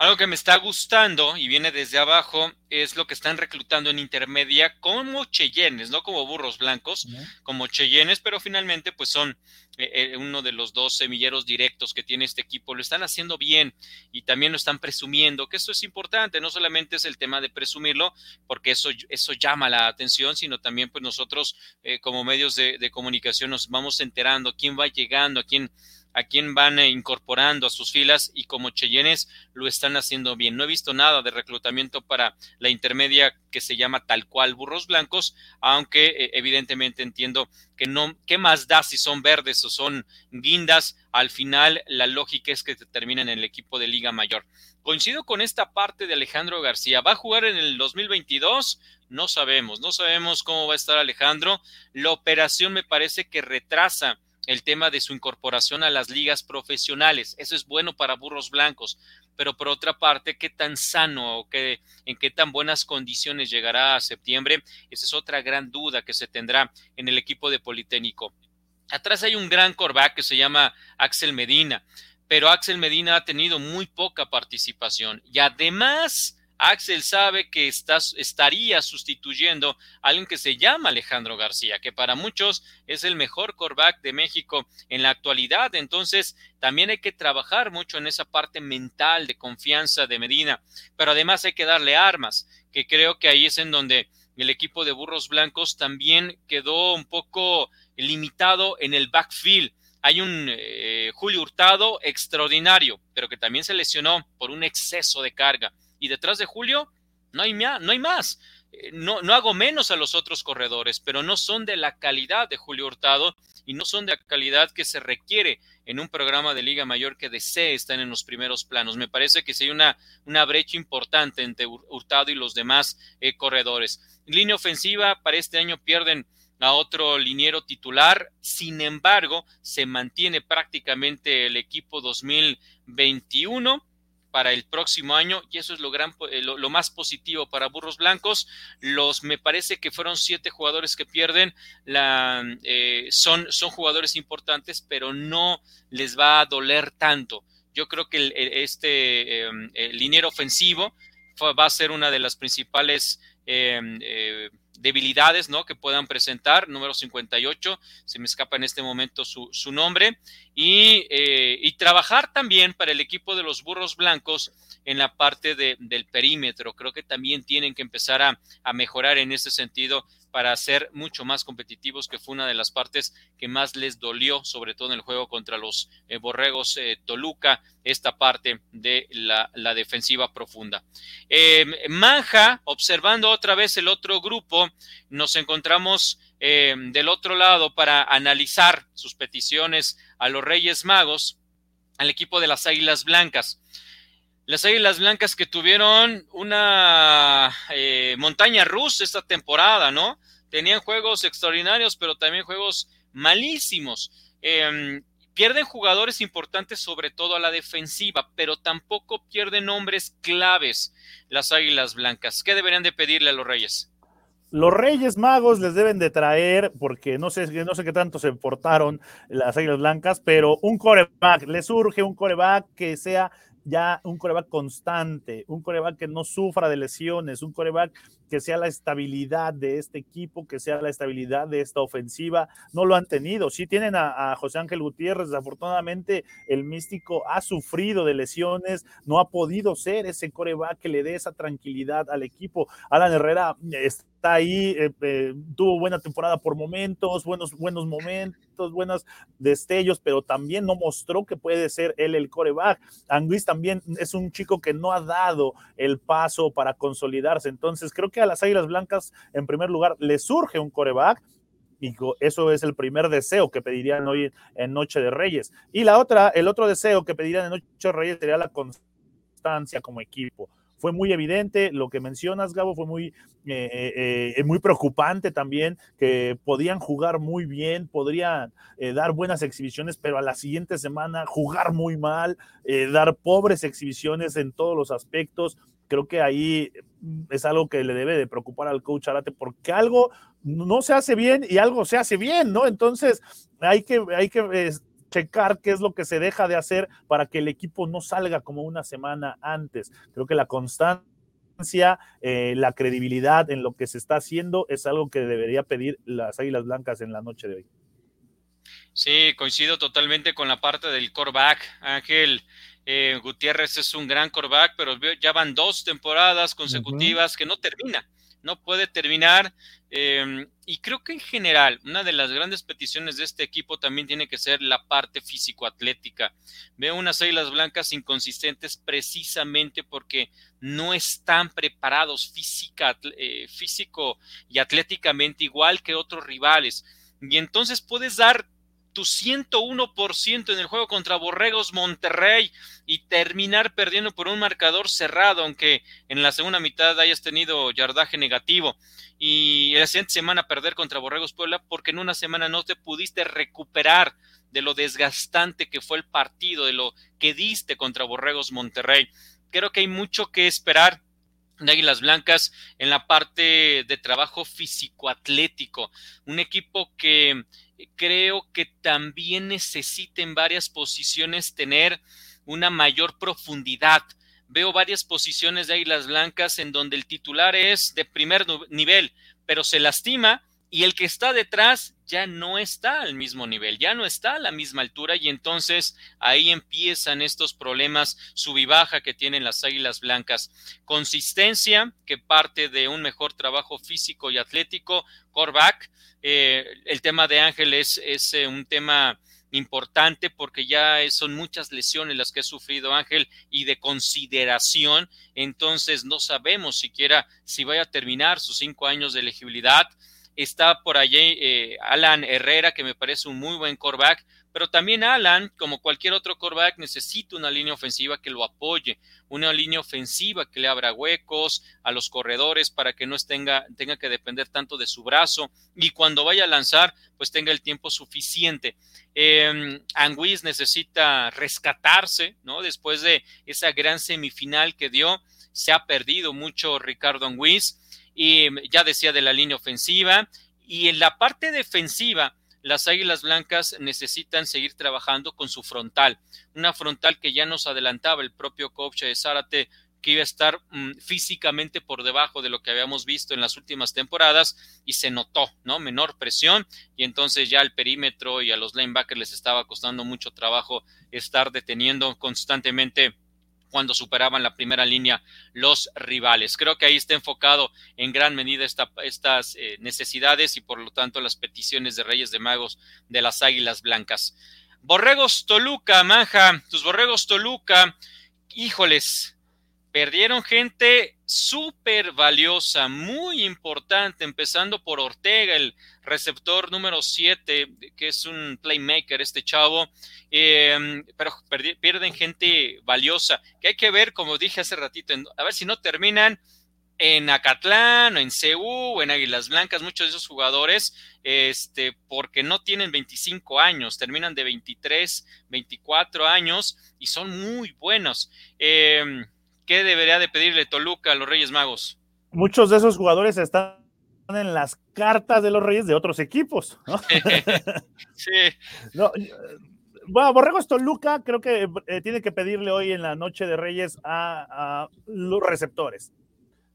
Algo que me está gustando y viene desde abajo es lo que están reclutando en intermedia como Cheyennes, no como burros blancos, como Cheyennes, pero finalmente pues son eh, eh, uno de los dos semilleros directos que tiene este equipo. Lo están haciendo bien y también lo están presumiendo, que eso es importante, no solamente es el tema de presumirlo, porque eso, eso llama la atención, sino también pues nosotros eh, como medios de, de comunicación nos vamos enterando quién va llegando, a quién a quién van eh, incorporando a sus filas y como Cheyennes lo están haciendo bien. No he visto nada de reclutamiento para la intermedia que se llama tal cual burros blancos, aunque eh, evidentemente entiendo que no, ¿qué más da si son verdes o son guindas? Al final la lógica es que terminen en el equipo de Liga Mayor. Coincido con esta parte de Alejandro García. ¿Va a jugar en el 2022? No sabemos, no sabemos cómo va a estar Alejandro. La operación me parece que retrasa el tema de su incorporación a las ligas profesionales. Eso es bueno para burros blancos, pero por otra parte, qué tan sano o qué, en qué tan buenas condiciones llegará a septiembre, esa es otra gran duda que se tendrá en el equipo de Politécnico. Atrás hay un gran corback que se llama Axel Medina, pero Axel Medina ha tenido muy poca participación y además Axel sabe que estaría sustituyendo a alguien que se llama Alejandro García, que para muchos es el mejor coreback de México en la actualidad. Entonces, también hay que trabajar mucho en esa parte mental de confianza de Medina, pero además hay que darle armas, que creo que ahí es en donde el equipo de Burros Blancos también quedó un poco limitado en el backfield hay un eh, Julio Hurtado extraordinario, pero que también se lesionó por un exceso de carga y detrás de Julio no hay, no hay más. Eh, no, no hago menos a los otros corredores, pero no son de la calidad de Julio Hurtado y no son de la calidad que se requiere en un programa de Liga Mayor que desee estar en los primeros planos. Me parece que sí hay una, una brecha importante entre Hurtado y los demás eh, corredores. Línea ofensiva, para este año pierden a otro liniero titular, sin embargo, se mantiene prácticamente el equipo 2021 para el próximo año y eso es lo, gran, eh, lo, más positivo para Burros Blancos. Los me parece que fueron siete jugadores que pierden, la, eh, son, son jugadores importantes, pero no les va a doler tanto. Yo creo que este em, el liniero ofensivo va a ser una de las principales em, eh, debilidades ¿no? que puedan presentar, número 58, se me escapa en este momento su, su nombre, y, eh, y, trabajar también para el equipo de los burros blancos en la parte de, del perímetro. Creo que también tienen que empezar a, a mejorar en ese sentido para ser mucho más competitivos, que fue una de las partes que más les dolió, sobre todo en el juego contra los eh, Borregos eh, Toluca, esta parte de la, defensiva profunda. Eh, Manja, observando otra vez el otro grupo, nos encontramos del otro lado para analizar sus peticiones a los Reyes Magos, al equipo de las Águilas Blancas. Las Águilas Blancas que tuvieron una eh, montaña rusa esta temporada, ¿no? Tenían juegos extraordinarios, pero también juegos malísimos. Em, Pierden jugadores importantes, sobre todo a la defensiva, pero tampoco pierden hombres claves las Águilas Blancas. ¿Qué deberían de pedirle a los Reyes? Los Reyes Magos les deben de traer, porque no sé, no sé qué tanto se portaron las Águilas Blancas, pero un coreback, les surge un coreback que sea ya un coreback constante, un coreback que no sufra de lesiones, un coreback que sea la estabilidad de este equipo, que sea la estabilidad de esta ofensiva. No lo han tenido. Sí tienen a, José Ángel Gutiérrez. Desafortunadamente, el místico ha sufrido de lesiones, no ha podido ser ese coreback que le dé esa tranquilidad al equipo. Alan Herrera está ahí, eh, eh, tuvo buena temporada por momentos, buenos, buenos momentos, buenos destellos, pero también no mostró que puede ser él el coreback. Anguis también es un chico que no ha dado el paso para consolidarse. Entonces, creo que a las Águilas Blancas, en primer lugar, le surge un coreback. Y eso es el primer deseo que pedirían hoy en Noche de Reyes. Y la otra, el otro deseo que pedirían en Noche de Reyes sería la constancia como equipo fue muy evidente. Lo que mencionas, Gabo, fue muy, eh, eh, eh, muy preocupante también, que podían jugar muy bien, podrían dar buenas exhibiciones, pero a la siguiente semana jugar muy mal, dar pobres exhibiciones en todos los aspectos. Creo que ahí es algo que le debe de preocupar al coach Arate, porque algo no se hace bien y algo se hace bien, ¿no? Entonces hay que, hay que checar qué es lo que se deja de hacer para que el equipo no salga como una semana antes. Creo que la constancia, eh, la credibilidad en lo que se está haciendo es algo que debería pedir las Águilas Blancas en la noche de hoy. Sí, coincido totalmente con la parte del coreback, Ángel. Eh, Gutiérrez es un gran coreback, pero ya van dos temporadas consecutivas que no termina no puede terminar. Em, y creo que en general, una de las grandes peticiones de este equipo también tiene que ser la parte físico-atlética. Veo unas águilas blancas inconsistentes precisamente porque no están preparados eh, físico y atléticamente igual que otros rivales. Y entonces puedes dar tu 101% en el juego contra Borregos Monterrey y terminar perdiendo por un marcador cerrado, aunque en la segunda mitad hayas tenido yardaje negativo. Y la siguiente semana perder contra Borregos Puebla porque en una semana no te pudiste recuperar de lo desgastante que fue el partido, de lo que diste contra Borregos Monterrey. Creo que hay mucho que esperar de Águilas Blancas en la parte de trabajo físico-atlético. Un equipo que creo que también necesita en varias posiciones tener una mayor profundidad. Veo varias posiciones de Águilas Blancas en donde el titular es de primer nivel, pero se lastima y el que está detrás ya no está al mismo nivel, ya no está a la misma altura y entonces ahí empiezan estos problemas sub baja que tienen las Águilas Blancas. Consistencia que parte de un mejor trabajo físico y atlético, coreback. Eh, el tema de Ángel es, eh, un tema importante porque ya son muchas lesiones las que ha sufrido Ángel y de consideración, entonces no sabemos siquiera si vaya a terminar sus cinco años de elegibilidad Está por allí eh, Alan Herrera, que me parece un muy buen coreback, pero también Alan, como cualquier otro coreback, necesita una línea ofensiva que lo apoye, una línea ofensiva que le abra huecos a los corredores para que no tenga, tenga que depender tanto de su brazo y cuando vaya a lanzar, pues tenga el tiempo suficiente. Eh, Anguis necesita rescatarse, ¿no? Después de esa gran semifinal que dio, se ha perdido mucho Ricardo Anguis y ya decía de la línea ofensiva. Y en la parte defensiva, las Águilas Blancas necesitan seguir trabajando con su frontal, una frontal que ya nos adelantaba el propio coach de Zárate que iba a estar mm, físicamente por debajo de lo que habíamos visto en las últimas temporadas y se notó, ¿no? Menor presión y entonces ya al perímetro y a los linebackers les estaba costando mucho trabajo estar deteniendo constantemente cuando superaban la primera línea los rivales. Creo que ahí está enfocado en gran medida estas eh, necesidades y por lo tanto las peticiones de Reyes de Magos de las Águilas Blancas. Borregos Toluca, Manja, tus Borregos Toluca, híjoles, perdieron gente súper valiosa, muy importante, empezando por Ortega, el receptor número 7, que es un playmaker, este chavo, em, pero pierden gente valiosa, que hay que ver, como dije hace ratito, a ver si no terminan en Acatlán, o en CU, o en Águilas Blancas, muchos de esos jugadores, este, porque no tienen 25 años, terminan de 23, 24 años y son muy buenos. Em, ¿Qué debería de pedirle Toluca a los Reyes Magos? Muchos de esos jugadores están en las cartas de los Reyes de otros equipos. sí. bueno, Borregos Toluca creo que eh, tiene que pedirle hoy en la noche de Reyes a los receptores.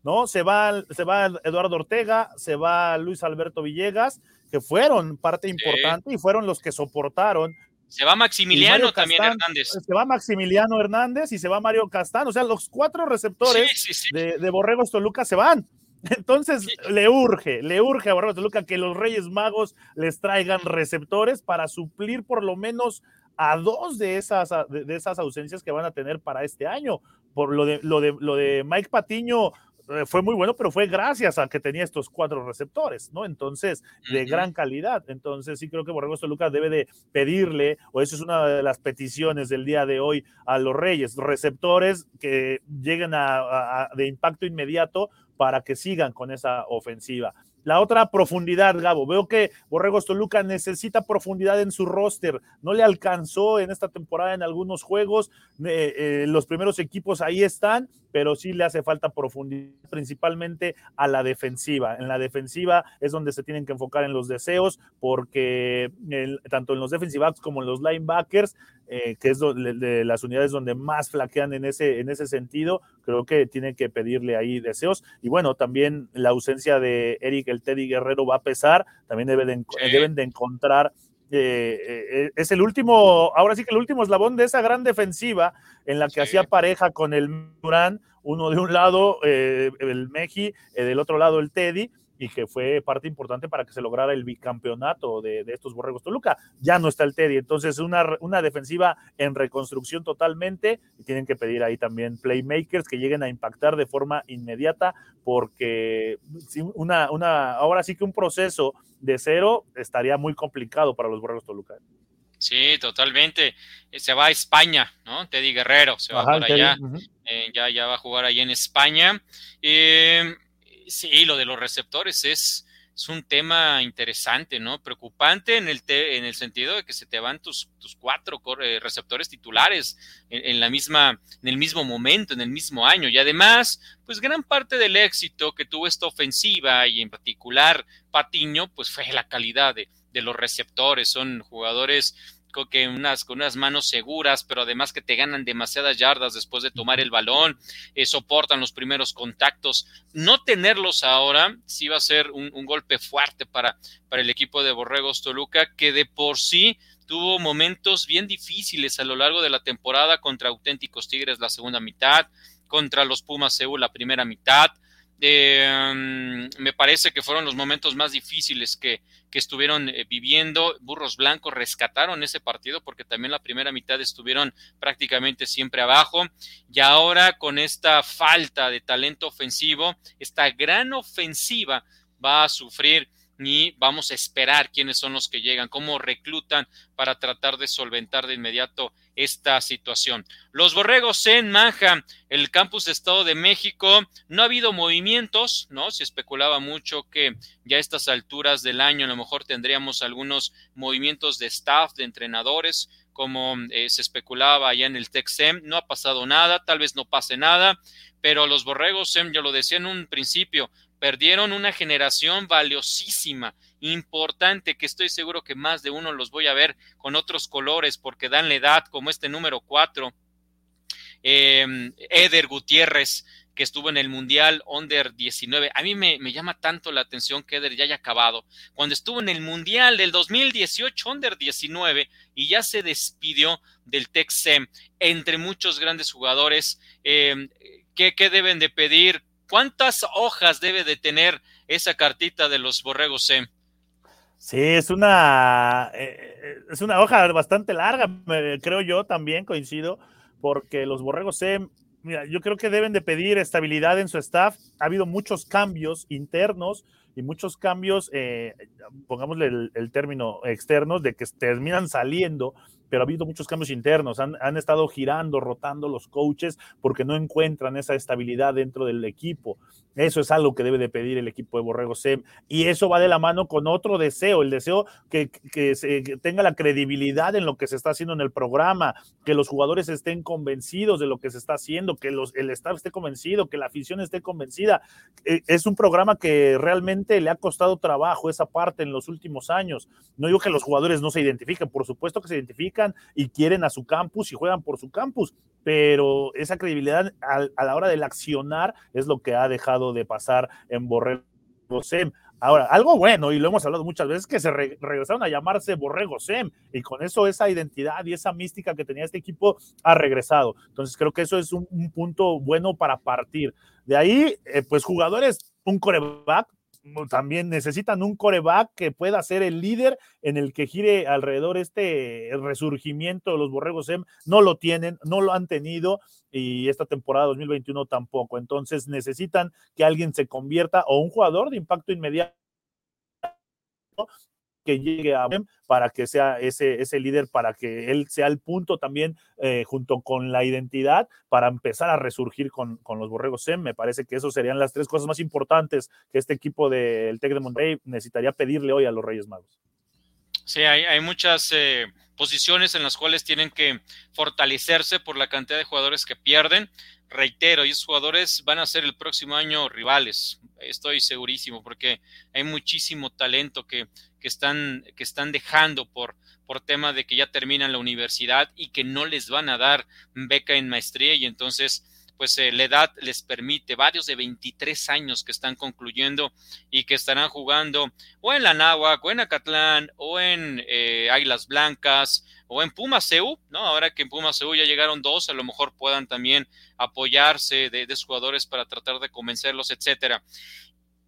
¿no? Se va, se va Eduardo Ortega, se va Luis Alberto Villegas, que fueron parte importante y fueron los que soportaron. Se va Maximiliano también Hernández. Se va Maximiliano Hernández y se va Mario Castán. O sea, los cuatro receptores de, de Borregos Toluca se van. Entonces le urge, le urge a Borregos Toluca que los Reyes Magos les traigan receptores para suplir por lo menos a dos de esas, de, esas ausencias que van a tener para este año. Por lo de, lo de, lo de Mike Patiño, fue muy bueno, pero fue gracias a que tenía estos cuatro receptores, ¿no? Entonces, de gran calidad. Entonces, sí creo que Borrego Lucas debe de pedirle, o eso es una de las peticiones del día de hoy a los Reyes, receptores que lleguen a, de impacto inmediato para que sigan con esa ofensiva. La otra profundidad, Gabo. Veo que Borrego Toluca necesita profundidad en su roster. No le alcanzó en esta temporada en algunos juegos. Eh, eh, los primeros equipos ahí están, pero sí le hace falta profundidad, principalmente a la defensiva. En la defensiva es donde se tienen que enfocar en los deseos, porque tanto en los defensive backs como en los linebackers eh, que es de, las unidades donde más flaquean en ese, en ese sentido, creo que tiene que pedirle ahí deseos. Y bueno, también la ausencia de Eric el Teddy Guerrero va a pesar, también deben de encontrar eh, eh, es el último, ahora sí que el último eslabón de esa gran defensiva en la que hacía pareja con el Durán, uno de un lado el Meji, del otro lado el Teddy, y que fue parte importante para que se lograra el bicampeonato de, estos Borregos Toluca. Ya no está el Teddy, entonces una, una defensiva en reconstrucción totalmente y tienen que pedir ahí también playmakers que lleguen a impactar de forma inmediata porque una, una, ahora sí que un proceso de cero estaría muy complicado para los Borregos Toluca. Sí, totalmente. Eh, se va a España, ¿no? Teddy Guerrero se va por allá. Eh, ya, ya va a jugar ahí en España. Eh, sí, lo de los receptores es, un tema interesante, ¿no? Preocupante en el, en el sentido de que se te van tus, tus cuatro eh, receptores titulares en, la misma, en el mismo momento, en el mismo año. Y además, pues gran parte del éxito que tuvo esta ofensiva y en particular Patiño, pues fue la calidad de los receptores. Son jugadores que unas, con unas manos seguras, pero además que te ganan demasiadas yardas después de tomar el balón, eh, soportan los primeros contactos. No tenerlos ahora sí va a ser un, golpe fuerte para, para el equipo de Borregos Toluca, que de por sí tuvo momentos bien difíciles a lo largo de la temporada contra auténticos Tigres la segunda mitad, contra los Pumas Seúl la primera mitad, Em, me parece que fueron los momentos más difíciles que, estuvieron eh, viviendo. Burros Blancos rescataron ese partido porque también la primera mitad estuvieron prácticamente siempre abajo. Y ahora con esta falta de talento ofensivo, esta gran ofensiva va a sufrir y vamos a esperar quiénes son los que llegan, cómo reclutan para tratar de solventar de inmediato esta situación. Los borregos en Manja, el campus de Estado de México, no ha habido movimientos, ¿no? Se especulaba mucho que ya a estas alturas del año a lo mejor tendríamos algunos movimientos de staff, de entrenadores, como eh, se especulaba allá en el Texem. No ha pasado nada, tal vez no pase nada, pero los borregos, yo lo decía en un principio, perdieron una generación valiosísima, importante, que estoy seguro que más de uno los voy a ver con otros colores porque dan la edad, como este número cuatro, em, Eder Gutiérrez, que estuvo en el Mundial Under 19. A mí me, llama tanto la atención que Eder ya haya acabado. Cuando estuvo en el Mundial del 2018 Under 19 y ya se despidió del Texem, entre muchos grandes jugadores, em, ¿qué, ¿qué deben de pedir? ¿Cuántas hojas debe de tener esa cartita de los borregos C? Sí, es una, eh, eh, es una hoja bastante larga, creo yo también, coincido, porque los borregos mira, yo creo que deben de pedir estabilidad en su staff. Ha habido muchos cambios internos y muchos cambios, eh, pongámosle el, término externos, de que terminan saliendo pero ha habido muchos cambios internos. Han, han estado girando, rotando los coaches porque no encuentran esa estabilidad dentro del equipo. Eso es algo que debe de pedir el equipo de Borrego SEM. Y eso va de la mano con otro deseo, el deseo que, que, se, tenga la credibilidad en lo que se está haciendo en el programa, que los jugadores estén convencidos de lo que se está haciendo, que los, el staff esté convencido, que la afición esté convencida. E, es un programa que realmente le ha costado trabajo esa parte en los últimos años. No digo que los jugadores no se identifiquen, por supuesto que se identifican y quieren a su campus y juegan por su campus, pero esa credibilidad a, la hora del accionar es lo que ha dejado de pasar en Borrego Sem. Ahora, algo bueno, y lo hemos hablado muchas veces, que se re regresaron a llamarse Borrego Sem, y con eso esa identidad y esa mística que tenía este equipo ha regresado. Entonces, creo que eso es un, un punto bueno para partir. De ahí, eh, pues jugadores, un coreback, también necesitan un coreback que pueda ser el líder en el que gire alrededor este resurgimiento de los Borregos SEM. No lo tienen, no lo han tenido y esta temporada 2021 tampoco. Entonces necesitan que alguien se convierta o un jugador de impacto inmediato que llegue a para que sea ese, ese líder, para que él sea el punto también eh, junto con la identidad para empezar a resurgir con, con los Borregos SEM. Me parece que eso serían las tres cosas más importantes que este equipo del Tec de Monterrey necesitaría pedirle hoy a los Reyes Magos. Sí, hay, hay muchas eh, posiciones en las cuales tienen que fortalecerse por la cantidad de jugadores que pierden. Reitero, esos jugadores van a ser el próximo año rivales, estoy segurísimo, porque hay muchísimo talento que, que, están, que están dejando por, por tema de que ya terminan la universidad y que no les van a dar beca en maestría y entonces pues eh, la edad les permite, varios de 23 años que están concluyendo y que estarán jugando o en la Náhuac, o en Acatlán, o en eh, Águilas Blancas, o en Pumaseu, ¿no? Ahora que en Pumaseu ya llegaron dos, a lo mejor puedan también apoyarse de, de jugadores para tratar de convencerlos, etcétera.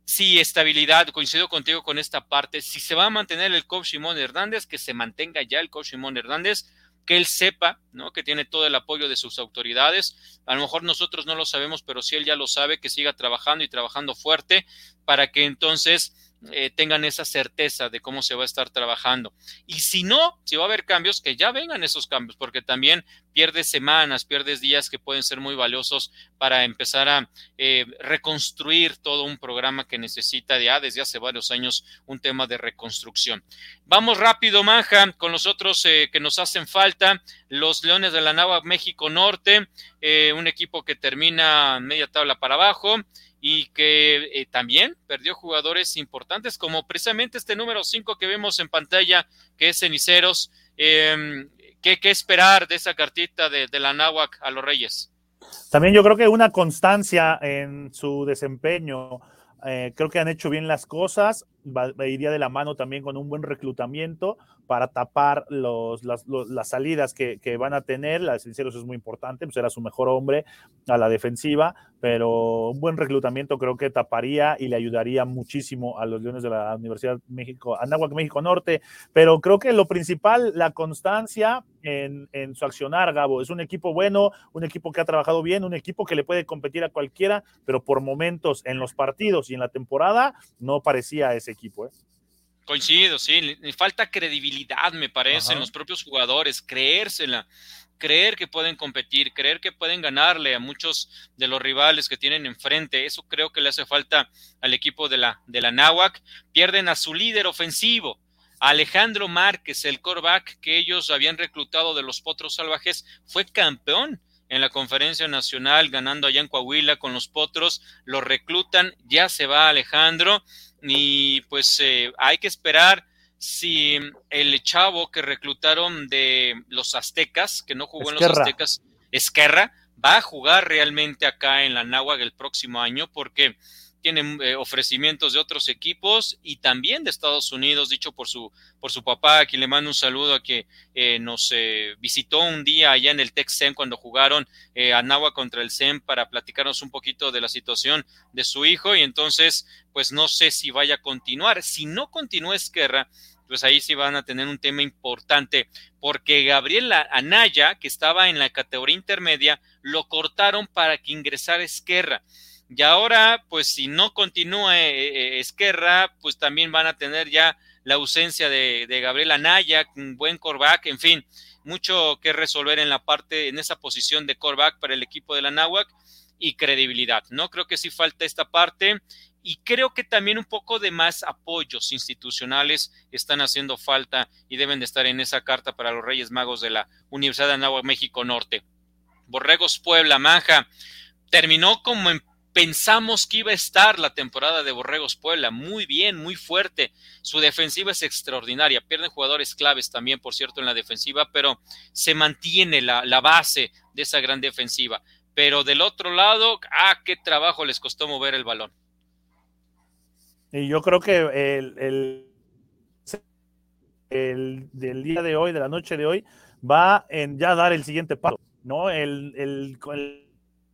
Sí, estabilidad, coincido contigo con esta parte. Si se va a mantener el coach Simón Hernández, que se mantenga ya el coach Simón Hernández, que él sepa, ¿no? Que tiene todo el apoyo de sus autoridades. A lo mejor nosotros no lo sabemos, pero si él ya lo sabe, que siga trabajando y trabajando fuerte para que entonces eh, tengan esa certeza de cómo se va a estar trabajando. Y si no, si va a haber cambios, que ya vengan esos cambios, porque también pierdes semanas, pierdes días que pueden ser muy valiosos para empezar a eh, reconstruir todo un programa que necesita ya desde hace varios años un tema de reconstrucción. Vamos rápido, Manja, con los otros eh, que nos hacen falta. Los Leones de la Nava México Norte, eh, un equipo que termina media tabla para abajo y que eh, también perdió jugadores importantes, como precisamente este número 5 que vemos en pantalla, que es Ceniceros. Eh, ¿qué, ¿qué, esperar de esa cartita de, de la Náhuac a los Reyes? También yo creo que una constancia en su desempeño. Eh, creo que han hecho bien las cosas. Va, iría de la mano también con un buen reclutamiento para tapar las, salidas que, van a tener. La de Sinceros es muy importante, pues era su mejor hombre a la defensiva, pero un buen reclutamiento creo que taparía y le ayudaría muchísimo a los Leones de la Universidad México, Anáhuac México Norte. Pero creo que lo principal, la constancia en, en, su accionar, Gabo. Es un equipo bueno, un equipo que ha trabajado bien, un equipo que le puede competir a cualquiera, pero por momentos en los partidos y en la temporada no parecía ese equipo. ¿eh? Coincido, sí, le falta credibilidad, me parece, Ajá. en los propios jugadores, creérsela, creer que pueden competir, creer que pueden ganarle a muchos de los rivales que tienen enfrente. Eso creo que le hace falta al equipo de la, de la Náhuac. Pierden a su líder ofensivo, Alejandro Márquez, el coreback que ellos habían reclutado de los Potros Salvajes, fue campeón en la conferencia nacional, ganando allá en Coahuila con los Potros. Lo reclutan, ya se va Alejandro y pues eh, hay que esperar si el chavo que reclutaron de los aztecas, que no jugó Esquerra. en los aztecas, Esquerra, va a jugar realmente acá en la Náhuac el próximo año, porque tienen eh, ofrecimientos de otros equipos y también de Estados Unidos, dicho por su, por su papá, a quien le mando un saludo a que eh, nos eh, visitó un día allá en el Texen cuando jugaron eh, a contra el SEM para platicarnos un poquito de la situación de su hijo y entonces, pues no sé si vaya a continuar. Si no continúa Esquerra, pues ahí sí van a tener un tema importante, porque Gabriel Anaya, que estaba en la categoría intermedia, lo cortaron para que ingresara Esquerra. Y ahora, pues si no continúa eh, eh, Esquerra, pues también van a tener ya la ausencia de, de Gabriel Anaya, un buen coreback, en fin, mucho que resolver en la parte, en esa posición de coreback para el equipo de la Náhuac y credibilidad, ¿no? Creo que sí falta esta parte y creo que también un poco de más apoyos institucionales están haciendo falta y deben de estar en esa carta para los Reyes Magos de la Universidad de Anáhuac México Norte. Borregos Puebla, Manja, terminó como pensamos que iba a estar la temporada de Borregos Puebla, muy bien, muy fuerte. Su defensiva es extraordinaria, pierden jugadores claves también, por cierto, en la defensiva, pero se mantiene la, la base de esa gran defensiva. Pero del otro lado, ah, qué trabajo les costó mover el balón. Y yo creo que el, el, del día de hoy, de la noche de hoy, va en ya dar el siguiente paso, ¿no? El, el,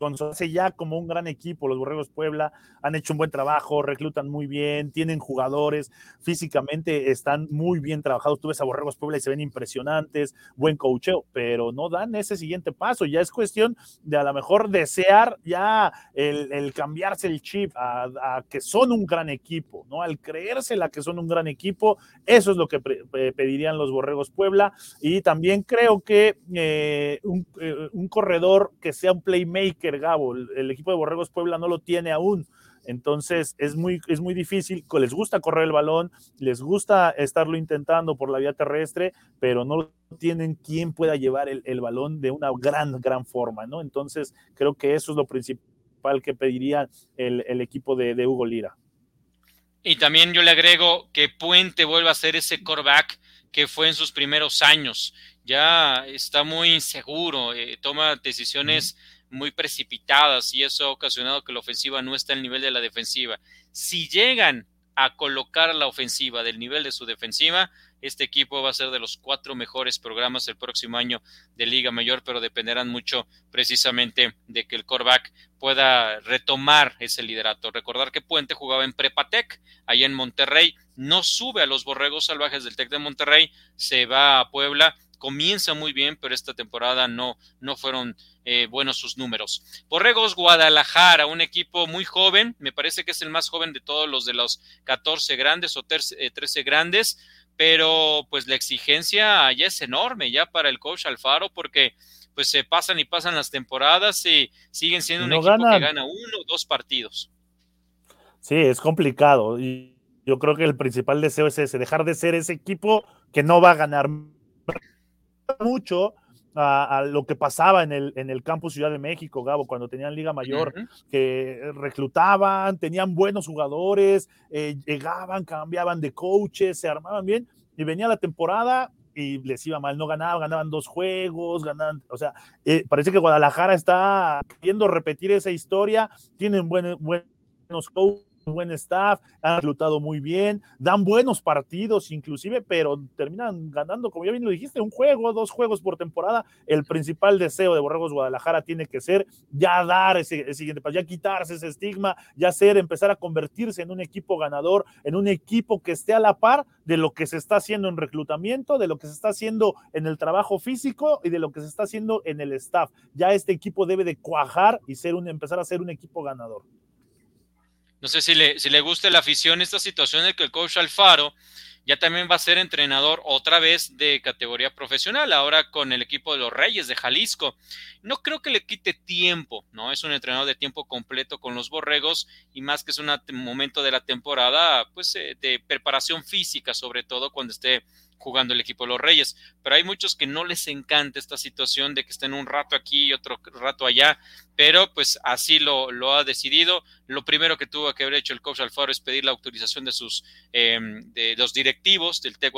hace ya como un gran equipo, los Borregos Puebla han hecho un buen trabajo, reclutan muy bien, tienen jugadores, físicamente están muy bien trabajados. Tú ves a Borregos Puebla y se ven impresionantes, buen coacheo, pero no dan ese siguiente paso. Ya es cuestión de a lo mejor desear ya el, cambiarse el chip a, que son un gran equipo, ¿no? Al creérsela que son un gran equipo, eso es lo que pedirían los Borregos Puebla. Y también creo que eh, eh, un corredor que sea un playmaker Gabo. El, equipo de Borregos Puebla no lo tiene aún. Entonces es muy, es muy difícil, les gusta correr el balón, les gusta estarlo intentando por la vía terrestre, pero no tienen quien pueda llevar el, balón de una gran, gran forma, ¿no? Entonces creo que eso es lo principal que pediría el, equipo de, de, Hugo Lira. Y también yo le agrego que Puente vuelva a ser ese coreback que fue en sus primeros años. Ya está muy inseguro, eh, toma decisiones muy precipitadas y eso ha ocasionado que la ofensiva no esté al nivel de la defensiva. Si llegan a colocar la ofensiva del nivel de su defensiva, este equipo va a ser de los cuatro mejores programas el próximo año de Liga Mayor, pero dependerán mucho precisamente de que el coreback pueda retomar ese liderato. Recordar que Puente jugaba en Prepatec, allá en Monterrey, no sube a los borregos salvajes del Tec de Monterrey, se va a Puebla comienza muy bien, pero esta temporada no, no fueron eh, buenos sus números. Borregos Guadalajara, un equipo muy joven, me parece que es el más joven de todos los de los 14 grandes o 13 eh, grandes, pero pues la exigencia ya es enorme ya para el coach Alfaro porque pues se pasan y pasan las temporadas y siguen siendo un equipo que gana uno o dos partidos. Sí, es complicado y yo creo que el principal deseo es ese, dejar de ser ese equipo que no va a ganar mucho a, lo que pasaba en el, en el campus Ciudad de México, Gabo, cuando tenían Liga Mayor, que reclutaban, tenían buenos jugadores, eh, llegaban, cambiaban de coaches, se armaban bien, y venía la temporada y les iba mal, no ganaban, ganaban dos juegos, ganaban, o sea, eh, parece que Guadalajara está queriendo repetir esa historia, tienen buenos coaches buen staff, han reclutado muy bien, dan buenos partidos inclusive, pero terminan ganando, como ya bien lo dijiste, un juego, dos juegos por temporada. El principal deseo de Borregos Guadalajara tiene que ser ya dar ese, siguiente paso, ya quitarse ese estigma, ya ser, empezar a convertirse en un equipo ganador, en un equipo que esté a la par de lo que se está haciendo en reclutamiento, de lo que se está haciendo en el trabajo físico y de lo que se está haciendo en el staff. Ya este equipo debe de cuajar y ser un, empezar a ser un equipo ganador. No sé si le, si le gusta la afición esta situación de que el coach Alfaro ya también va a ser entrenador otra vez de categoría profesional, ahora con el equipo de los Reyes de Jalisco. No creo que le quite tiempo, ¿no? Es un entrenador de tiempo completo con los Borregos y más que es un momento de la temporada, pues eh, de preparación física, sobre todo cuando esté jugando el equipo de los Reyes, pero hay muchos que no les encanta esta situación de que estén un rato aquí y otro rato allá, pero pues así lo, ha decidido. Lo primero que tuvo que haber hecho el coach Alfaro es pedir la autorización de sus em, de los directivos del TEC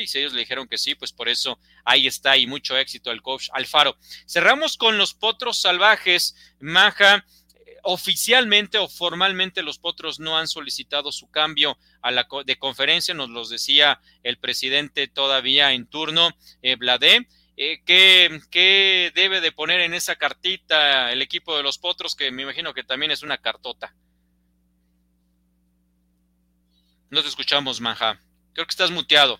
y si ellos le dijeron que sí, pues por eso ahí está y mucho éxito el coach Alfaro. Cerramos con los potros salvajes, Maja oficialmente o formalmente los potros no han solicitado su cambio a la de conferencia, nos los decía el presidente todavía en turno, eh, Bladé. Eh, ¿qué, debe de poner en esa cartita el equipo de los potros? Que me imagino que también es una cartota. No te escuchamos, Manja. Creo que estás muteado.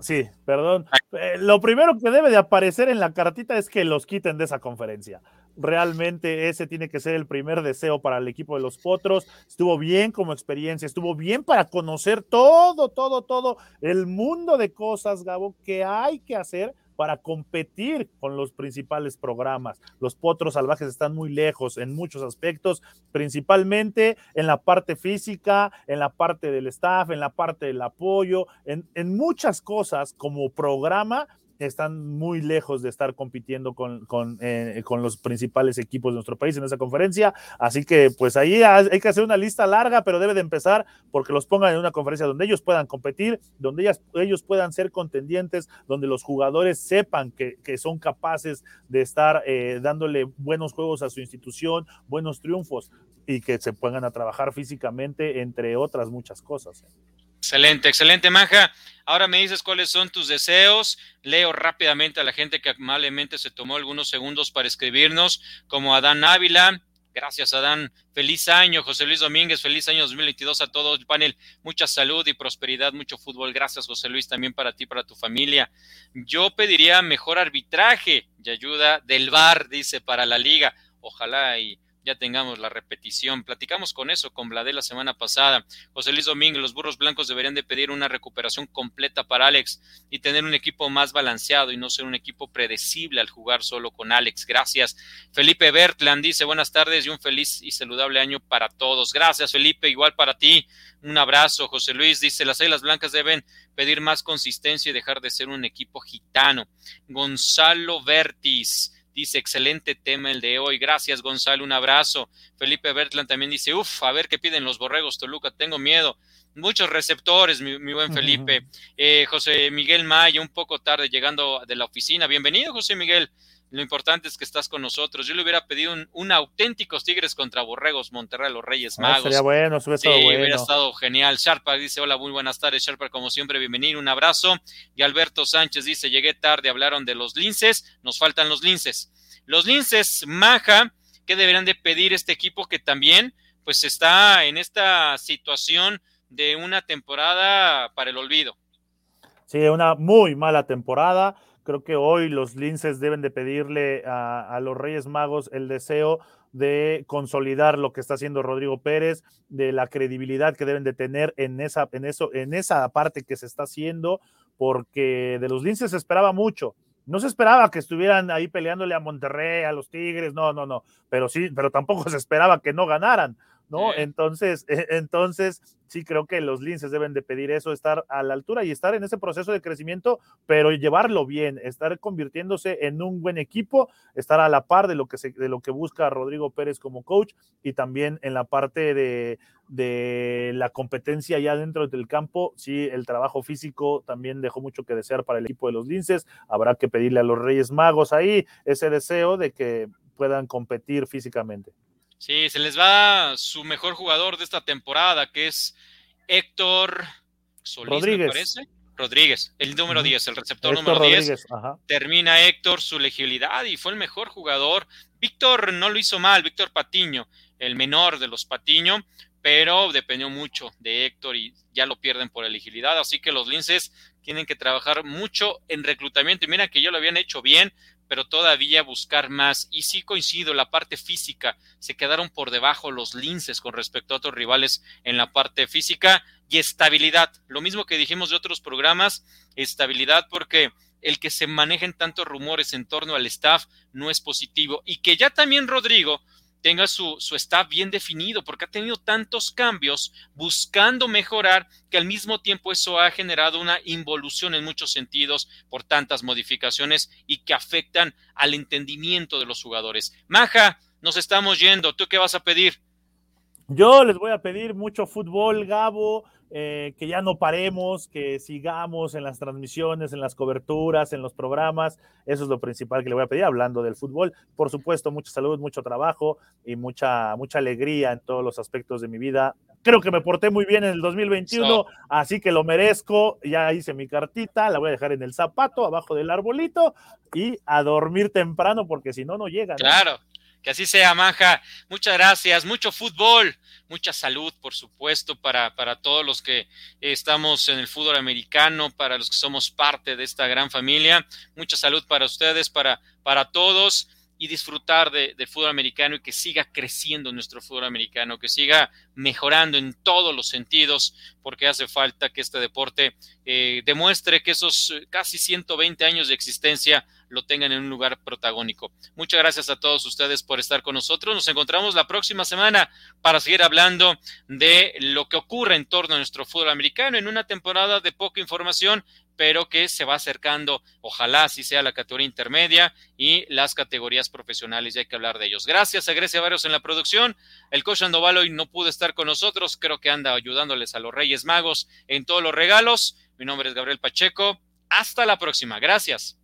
Sí, perdón. Eh, lo primero que debe de aparecer en la cartita es que los quiten de esa conferencia realmente ese tiene que ser el primer deseo para el equipo de los Potros. Estuvo bien como experiencia, estuvo bien para conocer todo, todo, todo el mundo de cosas, Gabo, que hay que hacer para competir con los principales programas. Los potros salvajes están muy lejos en muchos aspectos, principalmente en la parte física, en la parte del staff, en la parte del apoyo, en, en muchas cosas como programa están muy lejos de estar compitiendo con, con, eh, con, los principales equipos de nuestro país en esa conferencia. Así que pues ahí hay que hacer una lista larga, pero debe de empezar porque los pongan en una conferencia donde ellos puedan competir, donde ellas, ellos puedan ser contendientes, donde los jugadores sepan que, que son capaces de estar eh, dándole buenos juegos a su institución, buenos triunfos y que se pongan a trabajar físicamente, entre otras muchas cosas. Excelente, excelente, Manja. Ahora me dices cuáles son tus deseos. Leo rápidamente a la gente que amablemente se tomó algunos segundos para escribirnos, como Adán Ávila. Gracias, Adán. Feliz año, José Luis Domínguez. Feliz año 2022 a todo el panel. Mucha salud y prosperidad, mucho fútbol. Gracias, José Luis, también para ti, para tu familia. Yo pediría mejor arbitraje y ayuda del VAR, dice, para la liga. Ojalá y ya tengamos la repetición. Platicamos con eso con Bladé la semana pasada. José Luis Domínguez, los burros blancos deberían de pedir una recuperación completa para Alex y tener un equipo más balanceado y no ser un equipo predecible al jugar solo con Alex. Gracias. Felipe Bertland dice buenas tardes y un feliz y saludable año para todos. Gracias, Felipe. Igual para ti. Un abrazo. José Luis dice las Águilas Blancas deben pedir más consistencia y dejar de ser un equipo gitano. Gonzalo Vertis dice, excelente tema el de hoy. Gracias, Gonzalo, un abrazo. Felipe Bertland también dice, uff, a ver qué piden los borregos, Toluca, tengo miedo. Muchos receptores, mi, buen Felipe. Eh, José Miguel Maya, un poco tarde llegando de la oficina. Bienvenido, José Miguel. Lo importante es que estás con nosotros. Yo le hubiera pedido un, auténticos Tigres contra Borregos, Monterrey, los Reyes ah, Magos. sería bueno, sí, hubiera estado genial. Sharpa dice, hola, muy buenas tardes, Sharpa, como siempre, bienvenido, un abrazo. Y Alberto Sánchez dice, llegué tarde, hablaron de los linces, nos faltan los linces. Los linces, Maja, ¿qué deberían de pedir este equipo que también, pues, está en esta situación de una temporada para el olvido? Sí, una muy mala temporada Creo que hoy los linces deben de pedirle a, los Reyes Magos el deseo de consolidar lo que está haciendo Rodrigo Pérez, de la credibilidad que deben de tener en esa, en eso, en esa parte que se está haciendo, porque de los linces se esperaba mucho. No se esperaba que estuvieran ahí peleándole a Monterrey, a los Tigres, no, no, no, pero sí, pero tampoco se esperaba que no ganaran. ¿No? Entonces, e, entonces, sí creo que los linces deben de pedir eso, estar a la altura y estar en ese proceso de crecimiento, pero llevarlo bien, estar convirtiéndose en un buen equipo, estar a la par de lo que, de lo que busca Rodrigo Pérez como coach y también en la parte de, de la competencia ya dentro del campo, sí, el trabajo físico también dejó mucho que desear para el equipo de los linces, habrá que pedirle a los Reyes Magos ahí ese deseo de que puedan competir físicamente. Sí, se les va su mejor jugador de esta temporada, que es Héctor Solís, Rodríguez. me parece. Rodríguez, el número 10, el receptor número 10. Termina Héctor su legibilidad y fue el mejor jugador. Víctor no lo hizo mal, Víctor Patiño, el menor de los Patiño, pero dependió mucho de Héctor y ya lo pierden por elegibilidad. Así que los linces tienen que trabajar mucho en reclutamiento. Y mira que ya lo habían hecho bien, pero todavía buscar más. Y sí coincido, la parte física, se quedaron por debajo los linces con respecto a otros rivales en la parte física y estabilidad. Lo mismo que dijimos de otros programas, estabilidad porque el que se manejen tantos rumores en torno al staff no es positivo. Y que ya también Rodrigo tenga su, su staff bien definido, porque ha tenido tantos cambios buscando mejorar que al mismo tiempo eso ha generado una involución en muchos sentidos por tantas modificaciones y que afectan al entendimiento de los jugadores. Maja, nos estamos yendo. ¿Tú qué vas a pedir? Yo les voy a pedir mucho fútbol, Gabo, eh, que ya no paremos, que sigamos en las transmisiones, en las coberturas, en los programas. Eso es lo principal que le voy a pedir, hablando del fútbol. Por supuesto, mucha salud, mucho trabajo y mucha, mucha alegría en todos los aspectos de mi vida. Creo que me porté muy bien en el 2021, así que lo merezco. Ya hice mi cartita, la voy a dejar en el zapato, abajo del arbolito y a dormir temprano, porque si no, no llega. Claro. Así sea, Manja. Muchas gracias. Mucho fútbol, mucha salud, por supuesto, para, para todos los que estamos en el fútbol americano, para los que somos parte de esta gran familia. Mucha salud para ustedes, para, para todos. y disfrutar de, fútbol americano y que siga creciendo nuestro fútbol americano, que siga mejorando en todos los sentidos, porque hace falta que este deporte eh, demuestre que esos eh, casi 120 años de existencia lo tengan en un lugar protagónico. Muchas gracias a todos ustedes por estar con nosotros. Nos encontramos la próxima semana para seguir hablando de lo que ocurre en torno a nuestro fútbol americano en una temporada de poca información, pero que se va acercando, ojalá si sea la categoría intermedia y las categorías profesionales, y hay que hablar de ellos. Gracias a Grecia Varios en la producción. El coach Andoval hoy no pudo estar con nosotros, creo que anda ayudándoles a los Reyes Magos en todos los regalos. Mi nombre es Gabriel Pacheco. Hasta la próxima. Gracias.